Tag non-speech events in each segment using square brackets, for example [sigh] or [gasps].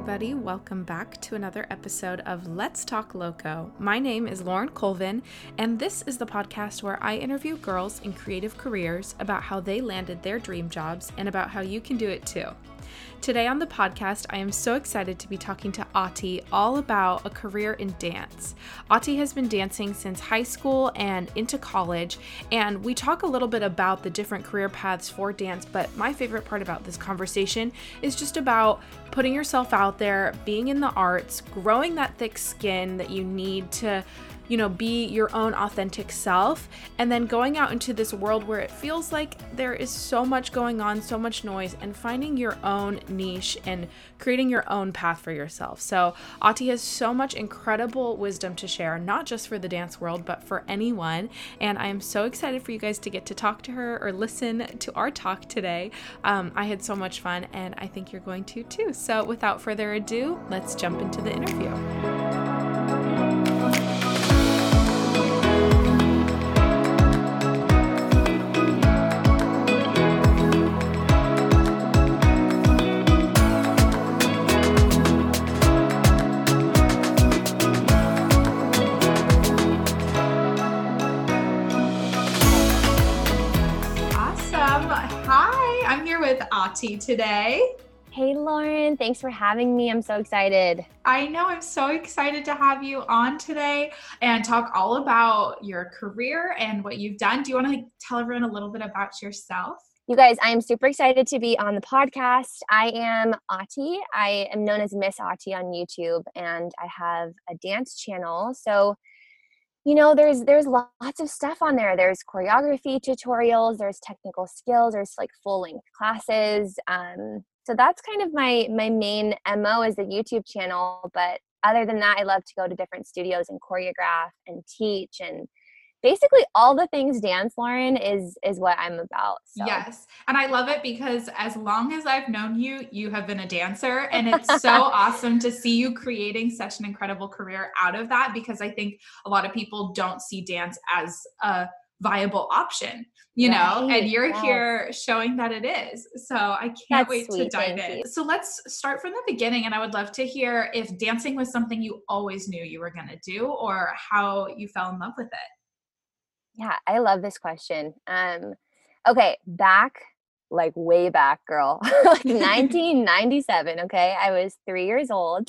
everybody. Welcome back to another episode of Let's Talk LoCo. My name is Lauren Colvin, and this is the podcast where I interview girls in creative careers about how they landed their dream jobs and about how you can do it too. Today on the podcast, I am so excited to be talking to Auti all about a career in dance. Auti has been dancing since high school and into college, and we talk a little bit about the different career paths for dance. But my favorite part about this conversation is just about putting yourself out there, being in the arts, growing that thick skin that you need to you know, be your own authentic self, and then going out into this world where it feels like there is so much going on, so much noise, and finding your own niche and creating your own path for yourself. So, Auti has so much incredible wisdom to share, not just for the dance world, but for anyone. And I am so excited for you guys to get to talk to her or listen to our talk today. Um, I had so much fun, and I think you're going to too. So, without further ado, let's jump into the interview. With Auti today. Hey, Lauren. Thanks for having me. I'm so excited. I know. I'm so excited to have you on today and talk all about your career and what you've done. Do you want to tell everyone a little bit about yourself? You guys, I am super excited to be on the podcast. I am Auti. I am known as Miss Auti on YouTube, and I have a dance channel. So you know there's there's lots of stuff on there. There's choreography tutorials there's technical skills there's like full length classes um, so that's kind of my my main mo is the youtube channel but other than that i love to go to different studios and choreograph and teach and basically all the things dance lauren is is what i'm about so. yes and i love it because as long as i've known you you have been a dancer [laughs] and it's so awesome to see you creating such an incredible career out of that because i think a lot of people don't see dance as a viable option you right. know and you're yes. here showing that it is so i can't That's wait sweet. to dive Thank in you. so let's start from the beginning and i would love to hear if dancing was something you always knew you were going to do or how you fell in love with it yeah, I love this question. Um, okay, back like way back, girl, [laughs] like [laughs] 1997. Okay, I was three years old,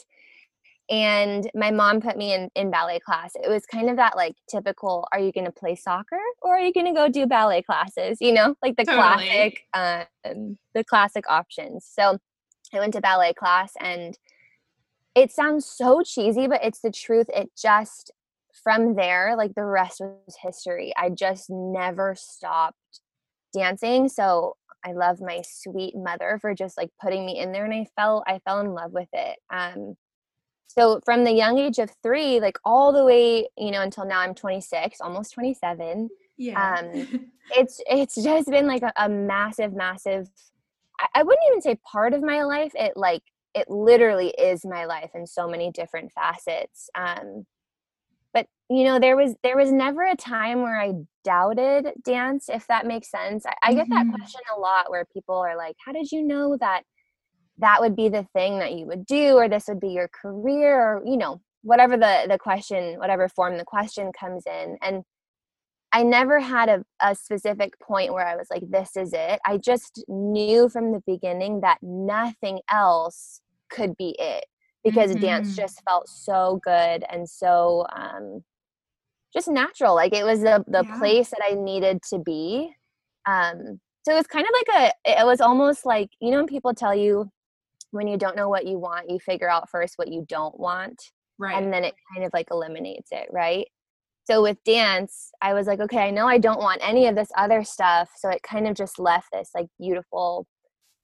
and my mom put me in in ballet class. It was kind of that like typical: Are you going to play soccer or are you going to go do ballet classes? You know, like the totally. classic, um, the classic options. So I went to ballet class and it sounds so cheesy, but it's the truth. It just from there, like the rest was history. I just never stopped dancing. So I love my sweet mother for just like putting me in there and I fell I fell in love with it. Um so from the young age of 3 like all the way, you know, until now I'm 26, almost 27. Yeah. Um [laughs] it's it's just been like a, a massive massive I, I wouldn't even say part of my life. It like it literally is my life in so many different facets. Um but you know there was there was never a time where i doubted dance if that makes sense. I, I get mm-hmm. that question a lot where people are like how did you know that that would be the thing that you would do or this would be your career? or you know whatever the the question whatever form the question comes in and i never had a, a specific point where i was like this is it. I just knew from the beginning that nothing else could be it because mm-hmm. dance just felt so good and so um, just natural. Like it was the the yeah. place that I needed to be. Um, so it was kind of like a. It was almost like you know when people tell you when you don't know what you want, you figure out first what you don't want, right? And then it kind of like eliminates it, right? So with dance, I was like, okay, I know I don't want any of this other stuff. So it kind of just left this like beautiful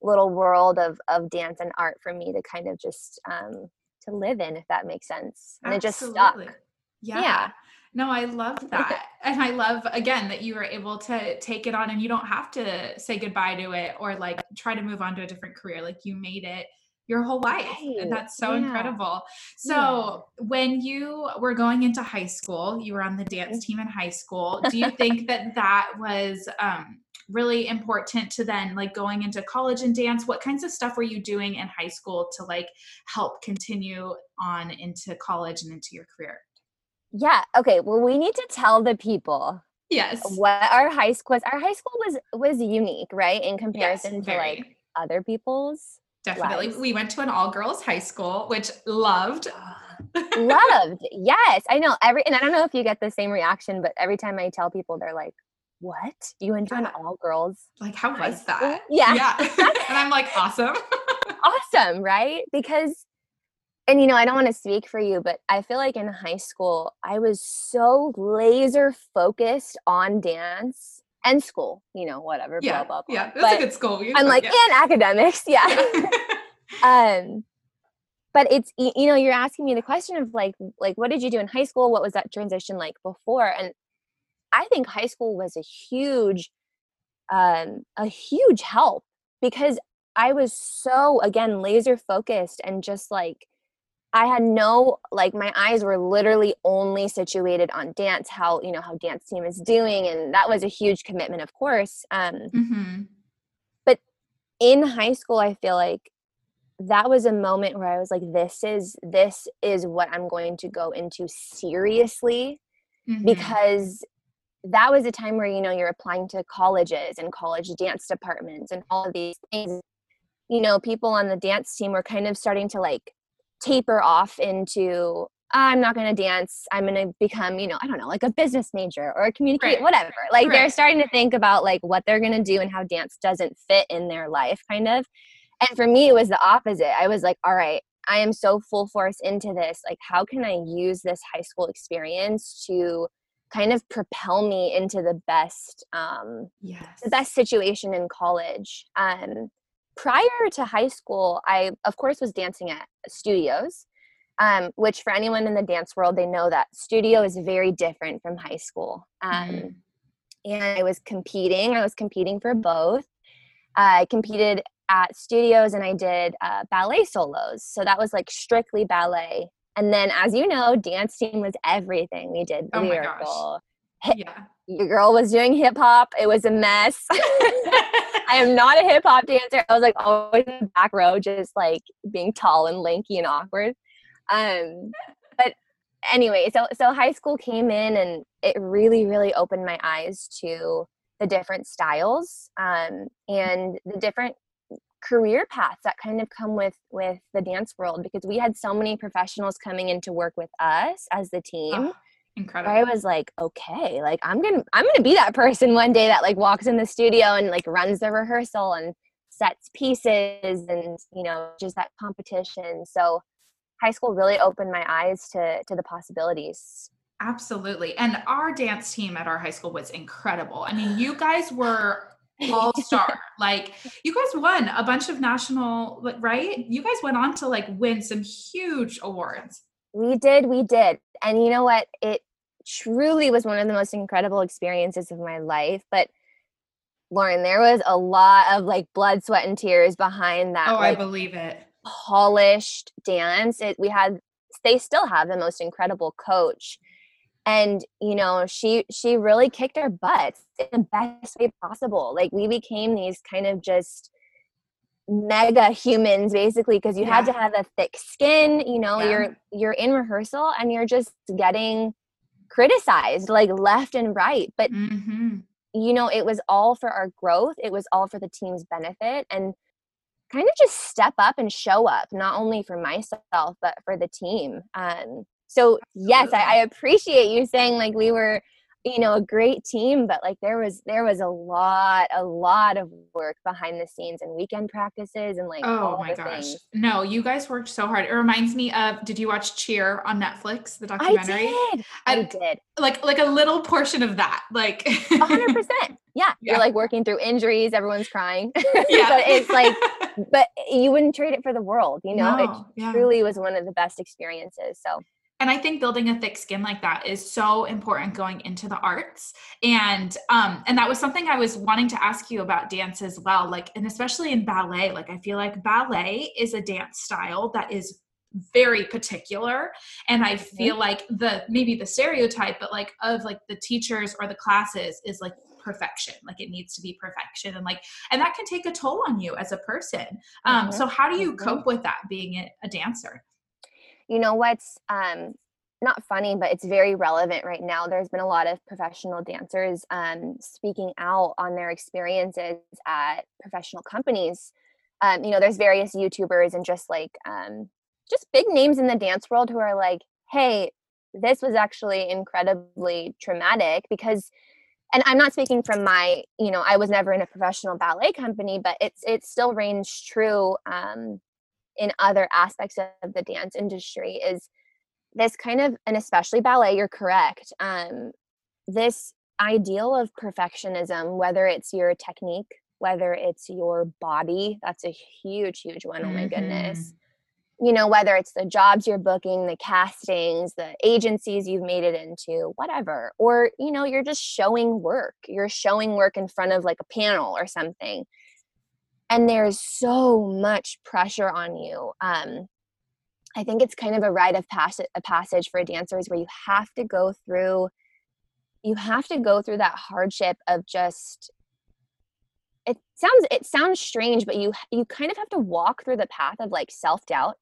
little world of of dance and art for me to kind of just um to live in if that makes sense and Absolutely. it just stuck yeah. yeah. No, I love that. and I love again that you were able to take it on and you don't have to say goodbye to it or like try to move on to a different career. Like you made it your whole life. Right. And that's so yeah. incredible. So, yeah. when you were going into high school, you were on the dance mm-hmm. team in high school. Do you think that that was um really important to then like going into college and dance? What kinds of stuff were you doing in high school to like help continue on into college and into your career? Yeah. Okay. Well, we need to tell the people Yes. what our high school was. Our high school was was unique, right, in comparison to like other people's. Definitely. lives. We went to an all girls high school, which loved. Loved. [laughs] Yes, I know. Every and I don't know if you get the same reaction, but every time I tell people, they're like, "What? You went to an all girls? Like, how was that? Yeah. Yeah. [laughs] and I'm like, [laughs] awesome. Awesome, right? Because." And you know, I don't want to speak for you, but I feel like in high school, I was so laser focused on dance and school, you know, whatever, yeah. blah, blah, blah. Yeah. But a good school. I'm like, yeah. and academics, [laughs] yeah. um but it's you know you're asking me the question of like like what did you do in high school what was that transition like before and i think high school was a huge um a huge help because i was so again laser focused and just like i had no like my eyes were literally only situated on dance how you know how dance team is doing and that was a huge commitment of course um hmm in high school i feel like that was a moment where i was like this is this is what i'm going to go into seriously Mhm. because that was a time where you know you're applying to colleges and college dance departments and all of these things. You know people on the dance team were kind of starting to like taper off into i'm not going to dance. I'm going to become you know i don't know like a business major or a communicate Right. whatever. Like they're starting to think about like what they're going to do and how dance doesn't fit in their life kind of. And for me it was the opposite. I was like all right i am so full force into this. Like how can i use this high school experience to kind of propel me into the best um yes. the best situation in college um prior to high school i of course was dancing at studios um, which for anyone in the dance world they know that studio is very different from high school um, Mhm. and I was competing. I was competing for both. I competed at studios and I did uh, ballet solos. So that was like strictly ballet. And then, as you know, dance team was everything. We did Oh lyrical. Yeah. Your girl was doing hip hop. It was a mess. [laughs] I am not a hip hop dancer. I was like always in the back row, just like being tall and lanky and awkward. Um, but anyway, so so high school came in and it really really opened my eyes to the different styles um, and the different career paths that kind of come with with the dance world because we had so many professionals coming in to work with us as the team Oh, incredible. I was like, okay, like I'm gonna I'm gonna be that person one day that like walks in the studio and like runs the rehearsal and sets pieces and you know just that competition. So high school really opened my eyes to to the possibilities. Absolutely. And our dance team at our high school was incredible. I mean, you guys were all [laughs] star. like you guys won a bunch of national, right? You guys went on to like win some huge awards. We did, we did. And you know what? It truly was one of the most incredible experiences of my life. But Lauren, there was a lot of like blood, sweat, and tears behind that. Oh, I believe it. polished dance. It, we had they still have the most incredible coach. And you know, she she really kicked our butts in the best way possible. Like we became these kind of just mega humans basically because you had to have a thick skin, you know, Yeah. you're you're in rehearsal and you're just getting criticized like left and right. But hmm you know, it was all for our growth. It was all for the team's benefit and kind of just step up and show up, not only for myself, but for the team. Um, so yes, I, I appreciate you saying like we were, you know, a great team, but like there was there was a lot, a lot of work behind the scenes and weekend practices and like Oh my gosh. things. No, you guys worked so hard. It reminds me of did you watch Cheer on Netflix, the documentary I did. I I- did. Like like a little portion of that. Like A hundred percent. Yeah. [laughs] Yeah. You're like working through injuries, everyone's crying. [laughs] Yeah. but it's like [laughs] but you wouldn't trade it for the world, you know? It yeah. truly was one of the best experiences. So and i think building a thick skin like that is so important going into the arts and um and that was something i was wanting to ask you about dance as well like and especially in ballet like i feel like ballet is a dance style that is very particular and i mm-hmm. feel like the maybe the stereotype but like of like the teachers or the classes is like perfection like it needs to be perfection and like and that can take a toll on you as a person um mm-hmm. so how do you mm-hmm. cope with that being a dancer you know what's um not funny, but it's very relevant right now. There's been a lot of professional dancers um, speaking out on their experiences at professional companies. Um, you know, there's various YouTubers and just like um, just big names in the dance world who are like, "Hey, this was actually incredibly traumatic because." And I'm not speaking from my, you know, I was never in a professional ballet company, but it's it still reigns true um, in other aspects of the dance industry. Is this kind of and especially ballet you're correct um, this ideal of perfectionism whether it's your technique whether it's your body that's a huge huge one. Oh my mm-hmm. goodness you know whether it's the jobs you're booking the castings the agencies you've made it into whatever or you know you're just showing work you're showing work in front of like a panel or something and there's so much pressure on you um, I think it's kind of a rite of passage, a passage for dancers where you have to go through you have to go through that hardship of just it sounds it sounds strange but you you kind of have to walk through the path of like self-doubt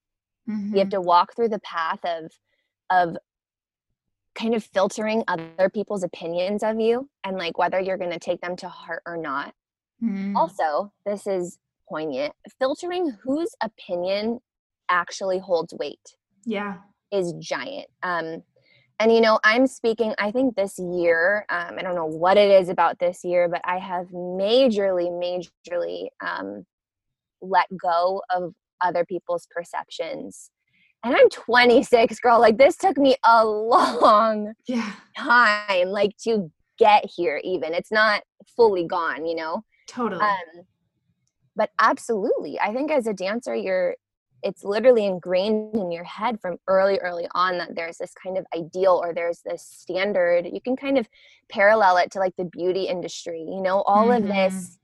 mm-hmm. you have mm-hmm. to walk through the path of of kind of filtering other people's opinions of you and like whether you're going to take them to heart or not mm. also this is poignant filtering whose opinion actually holds weight. Yeah. Is giant. Um, and you know, I'm speaking, I think this year, um, I don't know what it is about this year, but I have majorly, majorly um, let go of other people's perceptions. And I'm 26, girl. Like this took me a [laughs] long yeah. time, like to get here. Even it's not fully gone, you know. Totally. Um, but absolutely, I think as a dancer, you're it's literally ingrained in your head from early early on that there's this kind of ideal or there's this standard you can kind of parallel it to like the beauty industry you know all mm-hmm. of this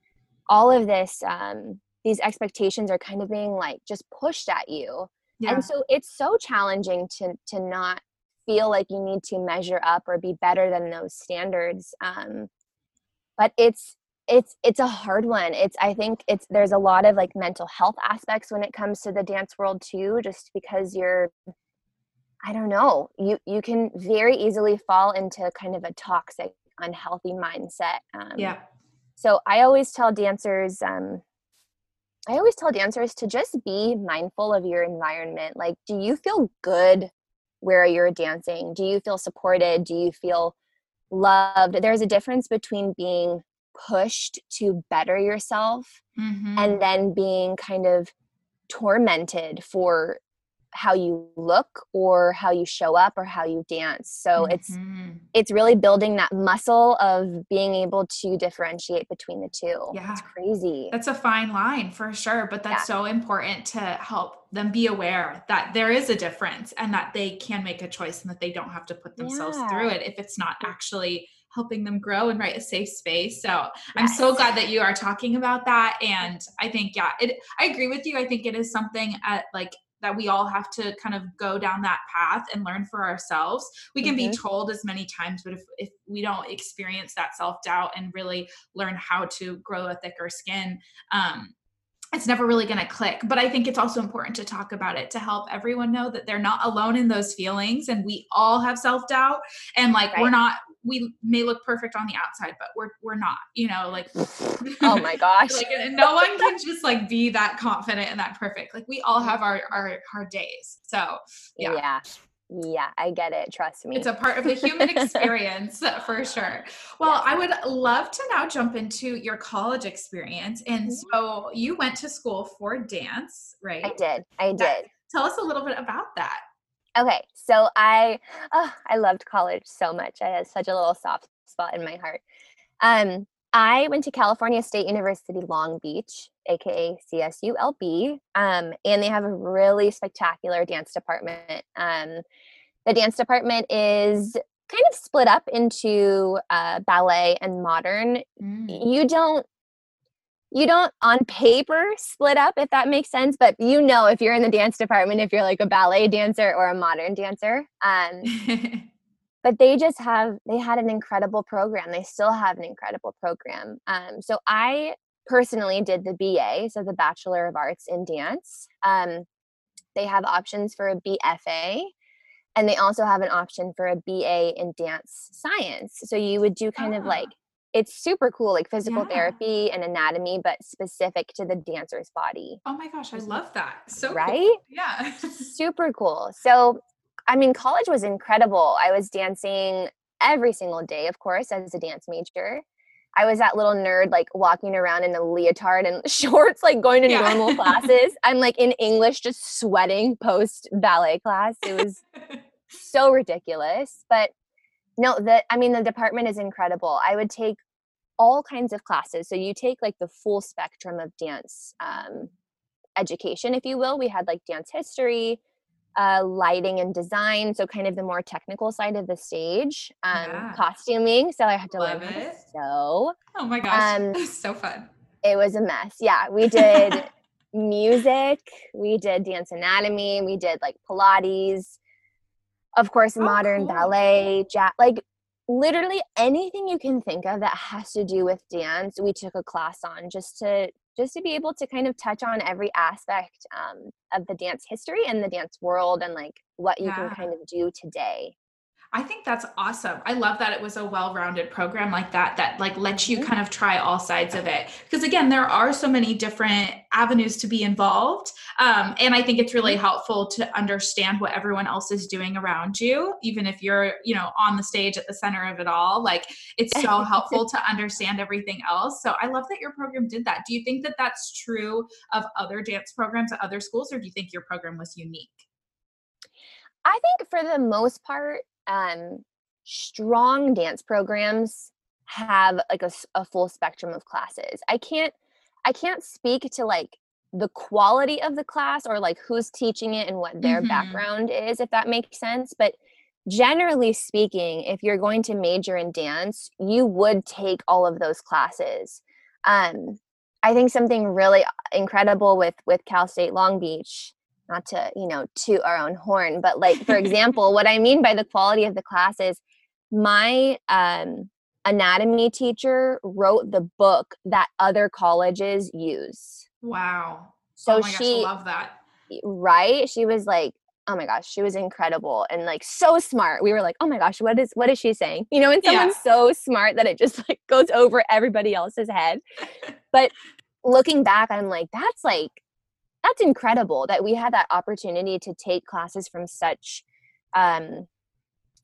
all of this um these expectations are kind of being like just pushed at you yeah. and so it's so challenging to to not feel like you need to measure up or be better than those standards um but it's it's it's a hard one. It's i think it's there's a lot of like mental health aspects when it comes to the dance world too just because you're i don't know you you can very easily fall into kind of a toxic unhealthy mindset um, yeah. so i always tell dancers um i always tell dancers to just be mindful of your environment. Like do you feel good where you're dancing? Do you feel supported? Do you feel loved? There's a difference between being pushed to better yourself mm-hmm. and then being kind of tormented for how you look or how you show up or how you dance so mm-hmm. it's it's really building that muscle of being able to differentiate between the two yeah it's crazy that's a fine line for sure but that's yeah. so important to help them be aware that there is a difference and that they can make a choice and that they don't have to put themselves yeah. through it if it's not actually helping them grow and write a safe space. So yes. I'm so glad that you are talking about that. And I think, yeah, it, I agree with you. I think it is something at like that we all have to kind of go down that path and learn for ourselves. We can mm-hmm. be told as many times, but if, if we don't experience that self doubt and really learn how to grow a thicker skin, um, it's never really going to click. But I think it's also important to talk about it to help everyone know that they're not alone in those feelings and we all have self doubt and like right. we're not we may look perfect on the outside, but we're we're not, you know, like [laughs] oh my gosh. [laughs] like no one can just like be that confident and that perfect. Like we all have our our our days. So yeah. Yeah. Yeah, I get it. Trust me. It's a part of the human [laughs] experience for sure. Well, I would love to now jump into your college experience. And mm-hmm. so you went to school for dance, right? I did. I did. Tell us a little bit about that. Okay, so I oh, I loved college so much. I had such a little soft spot in my heart. Um, I went to California State University Long Beach, aka CSULB, um, and they have a really spectacular dance department. Um, the dance department is kind of split up into uh, ballet and modern. Mm. You don't you don't on paper split up if that makes sense but you know if you're in the dance department if you're like a ballet dancer or a modern dancer um [laughs] but they just have they had an incredible program. They still have an incredible program. Um so i personally did the ba so the bachelor of arts in dance. Um they have options for a bfa and they also have an option for a ba in dance science. So you would do kind of like ah it's super cool, like physical yeah. therapy and anatomy, but specific to the dancer's body. Oh my gosh, I mm-hmm. love that. So right? Cool. Yeah. [laughs] super cool. So, I mean, college was incredible. I was dancing every single day, of course, as a dance major. I was that little nerd, like walking around in a leotard and [laughs] shorts, like going to yeah. normal classes. I'm like in English, just sweating post ballet class. It was [laughs] so ridiculous. But no the i mean the department is incredible. I would take all kinds of classes. So you take like the full spectrum of dance um, education if you will. We had like dance history uh, lighting and design so kind of the more technical side of the stage um, yeah. costuming. So i had to Love learn it. sew oh my gosh. um, [laughs] so fun. it was a mess. Yeah we did music we did dance anatomy we did like pilates of course, oh, modern cool. ballet, jazz, like literally anything you can think of that has to do with dance, we took a class on just to just to be able to kind of touch on every aspect um, of the dance history and the dance world and like what you yeah. can kind of do today. I think that's awesome. I love that it was a well-rounded program like that that like lets you mm-hmm. kind of try all sides of it. Because again, there are so many different avenues to be involved, um, and I think it's really mm-hmm. helpful to understand what everyone else is doing around you, even if you're you know on the stage at the center of it all. Like it's so [laughs] helpful to understand everything else. So I love that your program did that. Do you think that that's true of other dance programs at other schools, or do you think your program was unique? I think for the most part, um, strong dance programs have like a, a full spectrum of classes. I can't I can't speak to like the quality of the class or like who's teaching it and what their mm-hmm. background is if that makes sense but generally speaking if you're going to major in dance you would take all of those classes um, i think something really incredible with with cal state long beach not to you know toot our own horn but like for example what i mean by the quality of the class is my um, anatomy teacher wrote the book that other colleges use. Wow. So oh she gosh, love that. right? She was like oh my gosh she was incredible and like so smart. We were like oh my gosh what is what is she saying? You know and someone's yeah. so smart that it just like goes over everybody else's head. But looking back i'm like that's like that's incredible that we had that opportunity to take classes from such um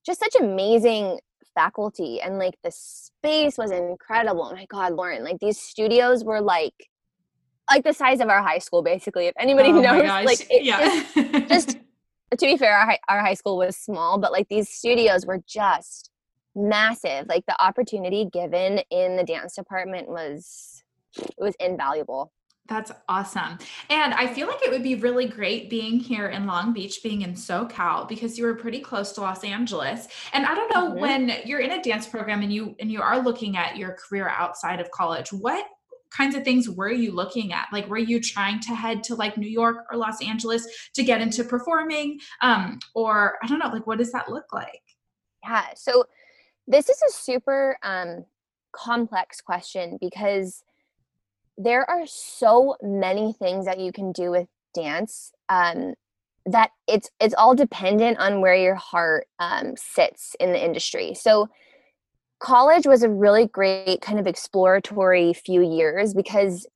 just such amazing faculty and like the space was incredible. My god lauren like these studios were like like the size of our high school basically if anybody [laughs] oh knows like it, yeah. just, just [laughs] to be fair our high, our high school was small but like these studios were just massive. Like the opportunity given in the dance department was it was invaluable that's awesome. And I feel like it would be really great being here in Long Beach, being in SoCal, because you were pretty close to Los Angeles. And I don't know mm-hmm. when you're in a dance program and you and you are looking at your career outside of college, what kinds of things were you looking at? Like were you trying to head to like New York or Los Angeles to get into performing? Um, or I don't know, like what does that look like? Yeah. So this is a super um complex question because there are so many things that you can do with dance um, that it's it's all dependent on where your heart um, sits in the industry so college was a really great kind of exploratory few years because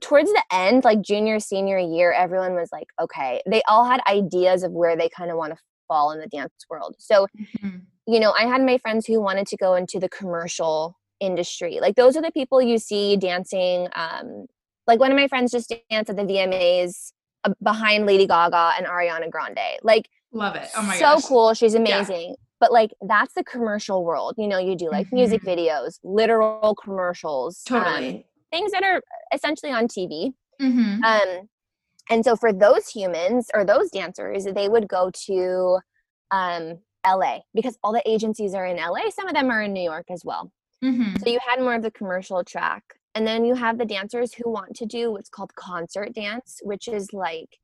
towards the end like junior senior year everyone was like okay they all had ideas of where they kind of want to fall in the dance world so mm-hmm. you know i had my friends who wanted to go into the commercial industry. Like those are the people you see dancing. Um, like one of my friends just danced at the VMAs uh, behind Lady Gaga and Ariana Grande. Like love it. Oh my so gosh. cool. She's amazing. Yeah. But like that's the commercial world. You know, you do like mm-hmm. music videos, literal commercials, totally um, things that are essentially on TV. Mm-hmm. Um, and so for those humans or those dancers, they would go to um, LA because all the agencies are in LA. Some of them are in New York as well. Mm-hmm. So you had more of the commercial track. and then you have the dancers who want to do what's called concert dance, which is like,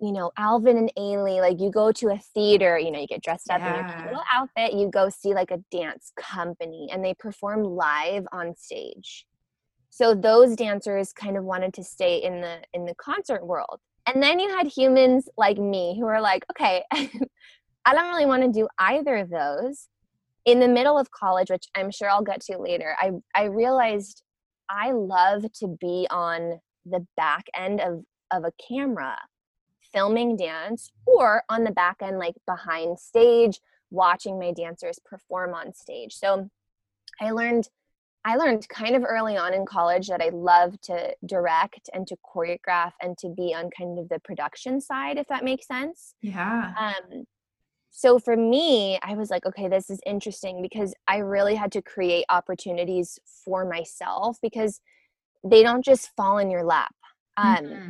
you know, Alvin and Ailey, like you go to a theater, you know, you get dressed up yeah. in your cute little outfit, you go see like a dance company and they perform live on stage. So those dancers kind of wanted to stay in the in the concert world. And then you had humans like me who are like, okay, [laughs] I don't really want to do either of those. In the middle of college, which I'm sure I'll get to later, I I realized I love to be on the back end of, of a camera filming dance or on the back end, like behind stage, watching my dancers perform on stage. So I learned I learned kind of early on in college that I love to direct and to choreograph and to be on kind of the production side, if that makes sense. Yeah. Um, so for me, I was like, okay, this is interesting because I really had to create opportunities for myself because they don't just fall in your lap. Um, mm-hmm.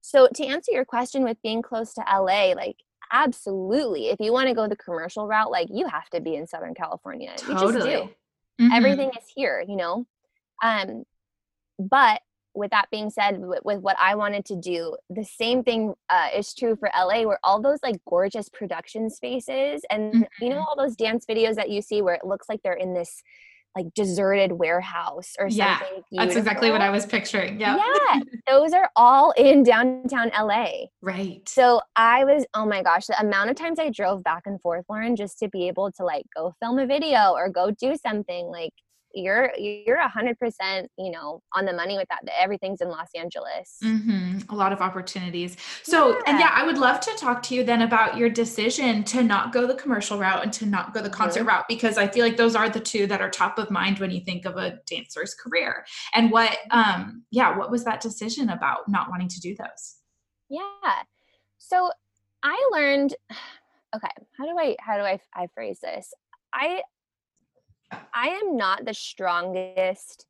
So to answer your question with being close to LA, like absolutely, if you want to go the commercial route, like you have to be in Southern California. Totally. You just do. Mm-hmm. Everything is here, you know. Um, but with that being said, with, with, what I wanted to do, the same thing uh, is true for LA, where all those like gorgeous production spaces and mm-hmm. you know mm-hmm. all those dance videos that you see where it looks like they're in this like deserted warehouse or something. Yeah, that's exactly what I was picturing. Yeah. Yeah. [laughs] those are all in downtown LA. Right. So I was, oh my gosh, the amount of times I drove back and forth, Lauren, just to be able to like go film a video or go do something like you're you're a hundred percent you know on the money with that everything's in los angeles mm-hmm. a lot of opportunities so yeah. and yeah i would love to talk to you then about your decision to not go the commercial route and to not go the concert mm-hmm. route because i feel like those are the two that are top of mind when you think of a dancer's career and what um yeah what was that decision about not wanting to do those yeah so i learned [sighs] okay how do i how do i, I phrase this i I am not the strongest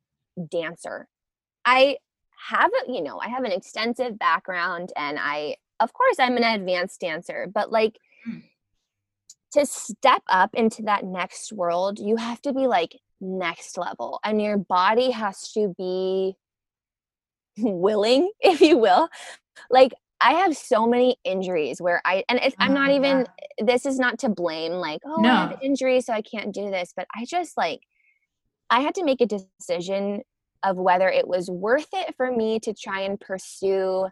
dancer. I have a, you know, I have an extensive background and I of course I'm an advanced dancer, but like mm. to step up into that next world, you have to be like next level and your body has to be [laughs] willing, if you will. Like I have so many injuries where I and if, I'm not oh, even yeah. this is not to blame like oh no. I have injuries so I can't do this but I just like I had to make a decision of whether it was worth it for me to try and pursue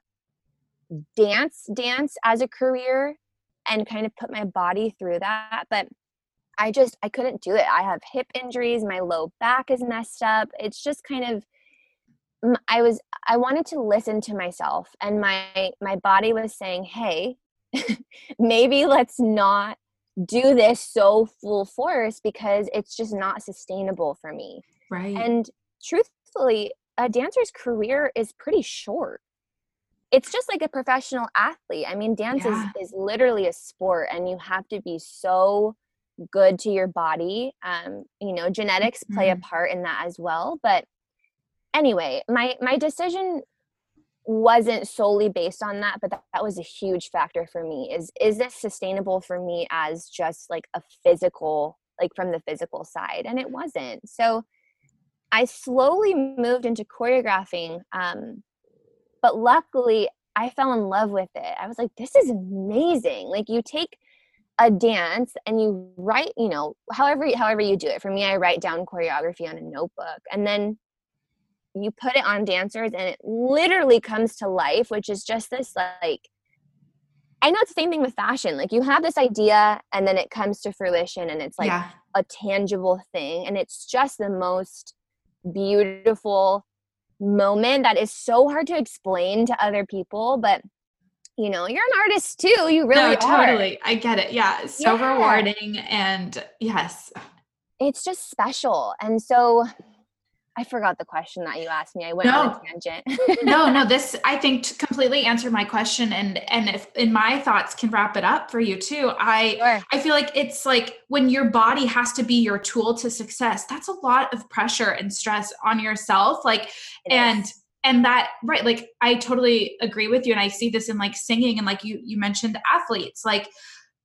dance dance as a career and kind of put my body through that but I just I couldn't do it. I have hip injuries, my low back is messed up. It's just kind of I was I wanted to listen to myself and my my body was saying, "Hey, [laughs] maybe let's not do this so full force because it's just not sustainable for me." Right. And truthfully, a dancer's career is pretty short. It's just like a professional athlete. I mean, dance yeah. is, is literally a sport and you have to be so good to your body. Um, you know, genetics mm-hmm. play a mm-hmm. part in that as well, but anyway, my my decision wasn't solely based on that but that, that was a huge factor for me. Is is this sustainable for me as just like a physical like from the physical side? And it wasn't. So i slowly moved into choreographing um, but luckily i fell in love with it. I was like this is amazing. Like you take a dance and you write you know however however you do it. For me i write down choreography on a notebook. And then you put it on dancers and it literally comes to life which is just this like i know it's the same thing with fashion like you have this idea and then it comes to fruition and it's like yeah. a tangible thing and it's just the most beautiful moment that is so hard to explain to other people but you know you're an artist too you really no, totally i get it yeah it's so yeah. rewarding and yes it's just special and so I forgot the question that you asked me. I went no. on a tangent. [laughs] no, no, [laughs] this I think completely answered my question and and if in my thoughts can wrap it up for you too. I sure. I feel like it's like when your body has to be your tool to success. That's a lot of pressure and stress on yourself like it and is. and that right like I totally agree with you and I see this in like singing and like you you mentioned athletes like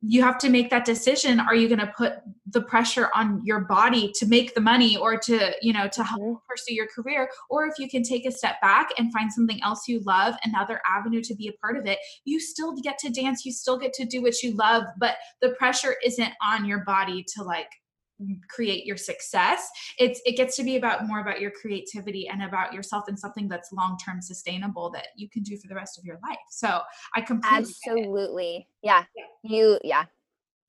you have to make that decision are you going to put the pressure on your body to make the money or to you know to help mm-hmm. pursue your career or if you can take a step back and find something else you love another avenue to be a part of it you still get to dance you still get to do what you love but the pressure isn't on your body to like create your success it's it gets to be about more about your creativity and about yourself and something that's long term sustainable that you can do for the rest of your life so i completely absolutely yeah. yeah you yeah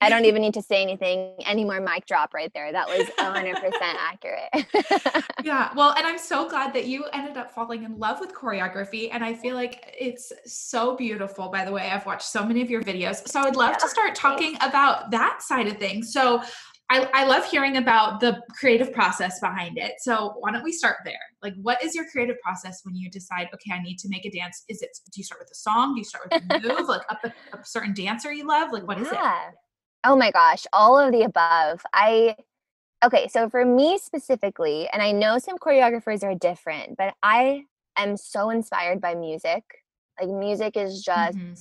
I don't even need to say anything anymore. Mic drop right there. That was 100% accurate. [laughs] yeah. Well, and I'm so glad that you ended up falling in love with choreography. And I feel like it's so beautiful. By the way, I've watched so many of your videos. So I'd love yeah, to start talking thanks. about that side of things. So I, I love hearing about the creative process behind it. So why don't we start there? Like, what is your creative process when you decide, okay, I need to make a dance? Is it, do you start with a song? Do you start with a [laughs] move, like a, a certain dancer you love? Like, what yeah. it? Oh my gosh, all of the above. I, okay, so for me specifically, and I know some choreographers are different, but I am so inspired by music. Like, music is just, mm-hmm.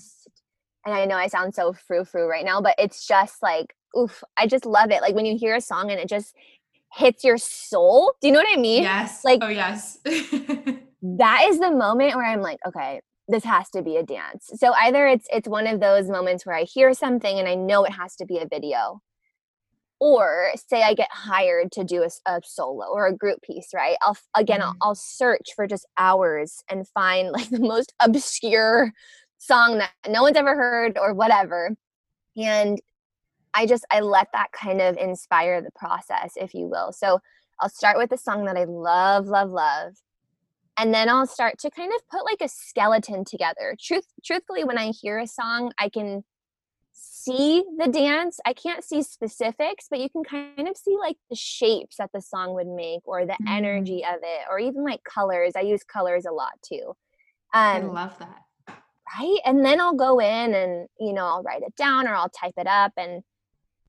and I know I sound so frou frou right now, but it's just like oof, I just love it. Like when you hear a song and it just hits your soul. Do you know what I mean? Yes. Like, oh, yes. [laughs] that is the moment where I'm like, okay, this has to be a dance. So either it's it's one of those moments where I hear something and I know it has to be a video, or say I get hired to do a, a solo or a group piece, right? I'll again mm-hmm. I'll, I'll search for just hours and find [laughs] like the most obscure song that no one's ever heard or whatever, and I just I let that kind of inspire the process, if you will. So I'll start with a song that I love, love, love. And then I'll start to kind of put like a skeleton together. Truth truthfully, when I hear a song, I can see the dance. I can't see specifics, but you can kind of see like the shapes that the song would make or the mm. energy of it, or even like colors. I use colors a lot too. Um, I love that. Right. And then I'll go in and, you know, I'll write it down or I'll type it up. And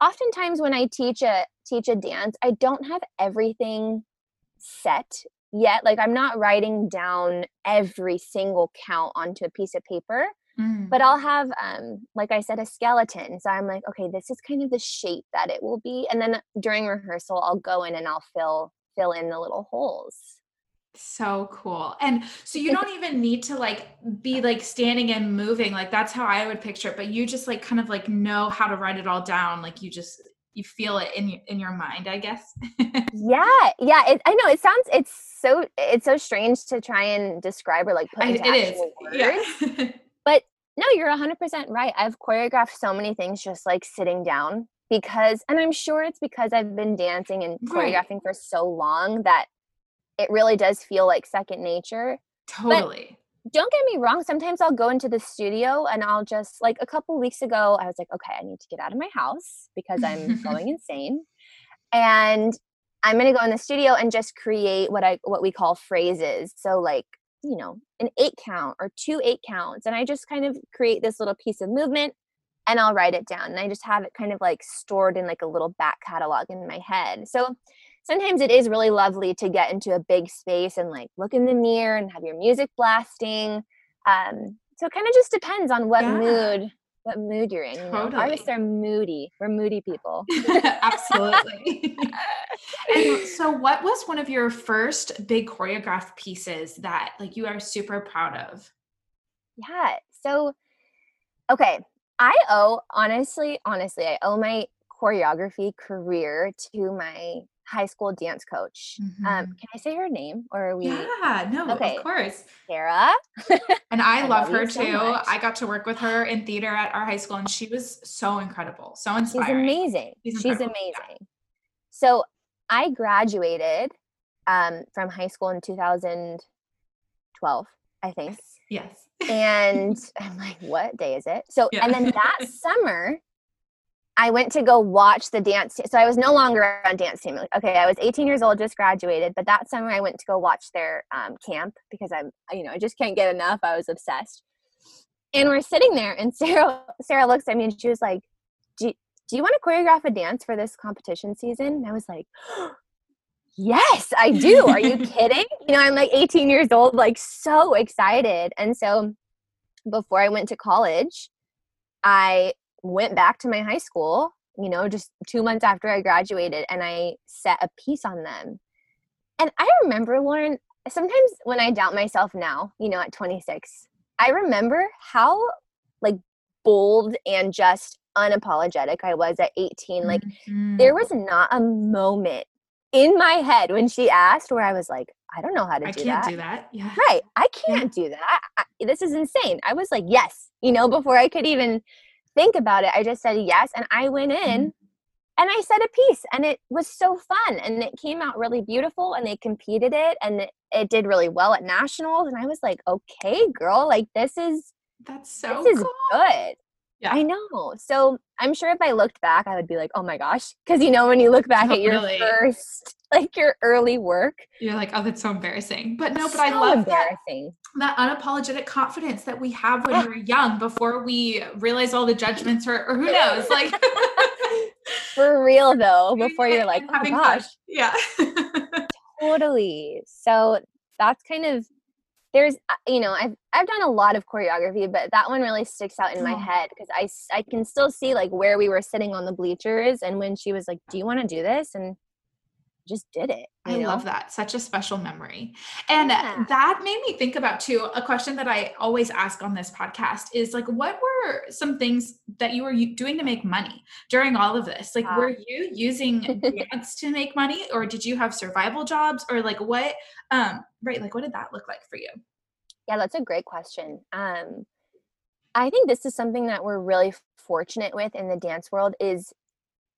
oftentimes when I teach a teach a dance, I don't have everything set yet. Like I'm not writing down every single count onto a piece of paper. Mm. But I'll have, um, like I said, a skeleton. So I'm like, okay, this is kind of the shape that it will be. And then during rehearsal, I'll go in and I'll fill fill in the little holes. So cool. And so you don't even need to like be like standing and moving. Like that's how I would picture it. But you just like kind of like know how to write it all down. Like you just you feel it in your in your mind, I guess. [laughs] yeah. Yeah. It, I know it sounds it's so it's so strange to try and describe or like put into I, actual words. Yeah. [laughs] but no, you're 100% right. I've choreographed so many things just like sitting down because and I'm sure it's because I've been dancing and choreographing right. for so long that it really does feel like second nature. Totally. But don't get me wrong. Sometimes I'll go into the studio and I'll just like a couple weeks ago, I was like, okay, I need to get out of my house because I'm [laughs] going insane. And I'm gonna go in the studio and just create what I what we call phrases. So like, you know, an eight count or two eight counts. And I just kind of create this little piece of movement and I'll write it down. And I just have it kind of like stored in like a little back catalog in my head. So sometimes it is really lovely to get into a big space and like look in the mirror and have your music blasting. Um, so it kind of just depends on what yeah. mood what mood you're in. You totally. know? Artists are moody. We're moody people. [laughs] Absolutely. [laughs] and so what was one of your first big choreographed pieces that like you are super proud of? Yeah. So okay. I owe honestly, honestly, I owe my choreography career to my high school dance coach. Um, mm-hmm. Um, can I say her name or are we? Yeah, no, okay. of course. Sarah. and [laughs] I, I love, love her too. So I got to work with her in theater at our high school and she was so incredible, so inspiring. She's amazing. She's, She's amazing. Yeah. So I graduated um, from high school in 2012, I think. Yes. yes. [laughs] and I'm like, what day is it? So, yeah. and then that [laughs] summer, I went to go watch the dance. So I was no longer on dance team. Okay, I was 18 years old, just graduated, but that summer I went to go watch their um, camp because I'm, you know, I just can't get enough. I was obsessed. And we're sitting there, and [laughs] Sarah, Sarah looks at me and she was like, "Do, do you want to choreograph a dance for this competition season?" And I was like. [gasps] Yes, I do. Are you [laughs] kidding? You know, I'm like 18 years old, like so excited. And so before I went to college, I went back to my high school, you know, just two months after I graduated, and I set a piece on them. And I remember, Lauren, sometimes when I doubt myself now, you know, at 26, I remember how like bold and just unapologetic I was at 18. Like mm-hmm. there was not a moment in my head when she asked where I was like, I don't know how to I do that. I can't do that. Yeah. Right. I can't yeah. do that. I, this is insane. I was like, yes, you know, before I could even think about it, I just said yes. And I went in mm-hmm. and I said a piece and it was so fun and it came out really beautiful and they competed it and it, it did really well at nationals. And I was like, okay, girl, like this is, that's so this cool. is good. Yeah. I know. So I'm sure if I looked back, I would be like, oh my gosh. Because you know, when you look back totally. at your first, like your early work, you're like, oh, that's so embarrassing. But no, but so I love embarrassing. That, that unapologetic confidence that we have when ah. we're young before we realize all the judgments or, or who knows. [laughs] Like, for real though, before you're like, oh gosh. Fun. Yeah. [laughs] totally. So that's kind of there's uh, you know I've I've done a lot of choreography, but that one really sticks out in my head because I I can still see like where we were sitting on the bleachers and when she was like, "Do you want to do this?" and just did it. I know? love that. Such a special memory. And yeah. that made me think about too a question that I always ask on this podcast is like what were some things that you were doing to make money during all of this? Like were you using [laughs] dance to make money or did you have survival jobs or like what um right like what did that look like for you? Yeah, that's a great question. Um I think this is something that we're really fortunate with in the dance world is